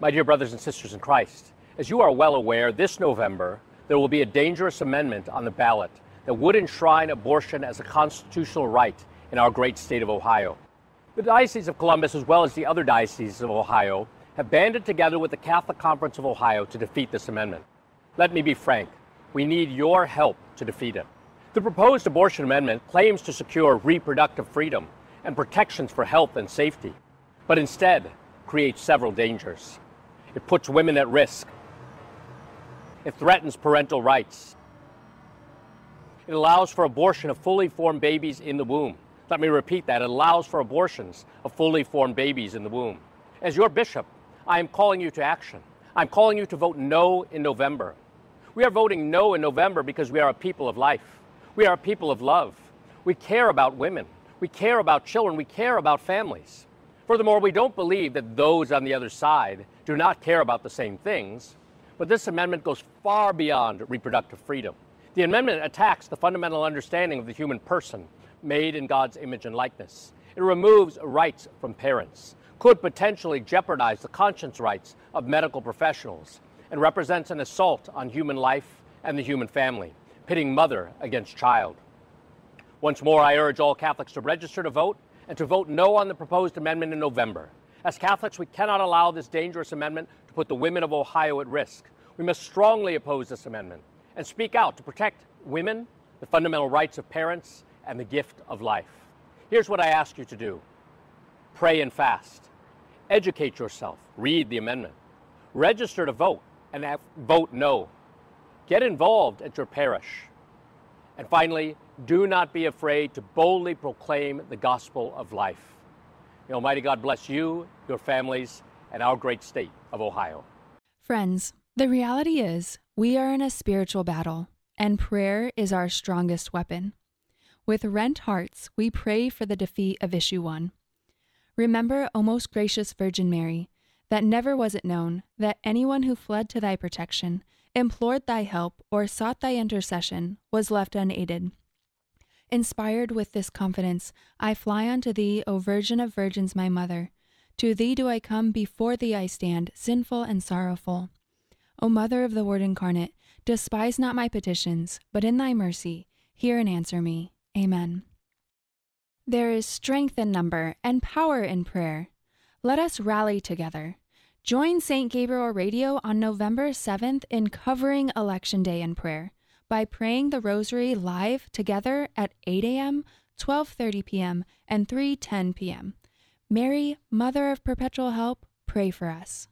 My dear brothers and sisters in Christ, as you are well aware, this November there will be a dangerous amendment on the ballot that would enshrine abortion as a constitutional right in our great state of Ohio. The Diocese of Columbus, as well as the other dioceses of Ohio, have banded together with the Catholic Conference of Ohio to defeat this amendment. Let me be frank, we need your help to defeat it. The proposed abortion amendment claims to secure reproductive freedom and protections for health and safety but instead creates several dangers. It puts women at risk. It threatens parental rights. It allows for abortion of fully formed babies in the womb. Let me repeat that. It allows for abortions of fully formed babies in the womb. As your bishop, I am calling you to action. I'm calling you to vote no in November. We are voting no in November because we are a people of life. We are a people of love. We care about women. We care about children. We care about families. Furthermore, we don't believe that those on the other side do not care about the same things, but this amendment goes far beyond reproductive freedom. The amendment attacks the fundamental understanding of the human person made in God's image and likeness. It removes rights from parents, could potentially jeopardize the conscience rights of medical professionals, and represents an assault on human life and the human family, pitting mother against child. Once more, I urge all Catholics to register to vote and to vote no on the proposed amendment in November. As Catholics, we cannot allow this dangerous amendment to put the women of Ohio at risk. We must strongly oppose this amendment and speak out to protect women, the fundamental rights of parents, and the gift of life. Here's what I ask you to do pray and fast, educate yourself, read the amendment, register to vote, and vote no. Get involved at your parish. And finally, do not be afraid to boldly proclaim the gospel of life. May Almighty God bless you, your families, and our great state of Ohio. Friends, the reality is we are in a spiritual battle, and prayer is our strongest weapon. With rent hearts, we pray for the defeat of issue one. Remember, O most gracious Virgin Mary, that never was it known that anyone who fled to thy protection, implored thy help, or sought thy intercession was left unaided. Inspired with this confidence, I fly unto thee, O Virgin of Virgins, my mother. To thee do I come, before thee I stand, sinful and sorrowful. O Mother of the Word incarnate, despise not my petitions, but in thy mercy hear and answer me. Amen. There is strength in number and power in prayer. Let us rally together. Join St. Gabriel Radio on November 7th in covering Election Day in prayer by praying the Rosary live together at 8 a.m., 12:30 p.m., and 3:10 p.m. Mary, Mother of Perpetual Help, pray for us.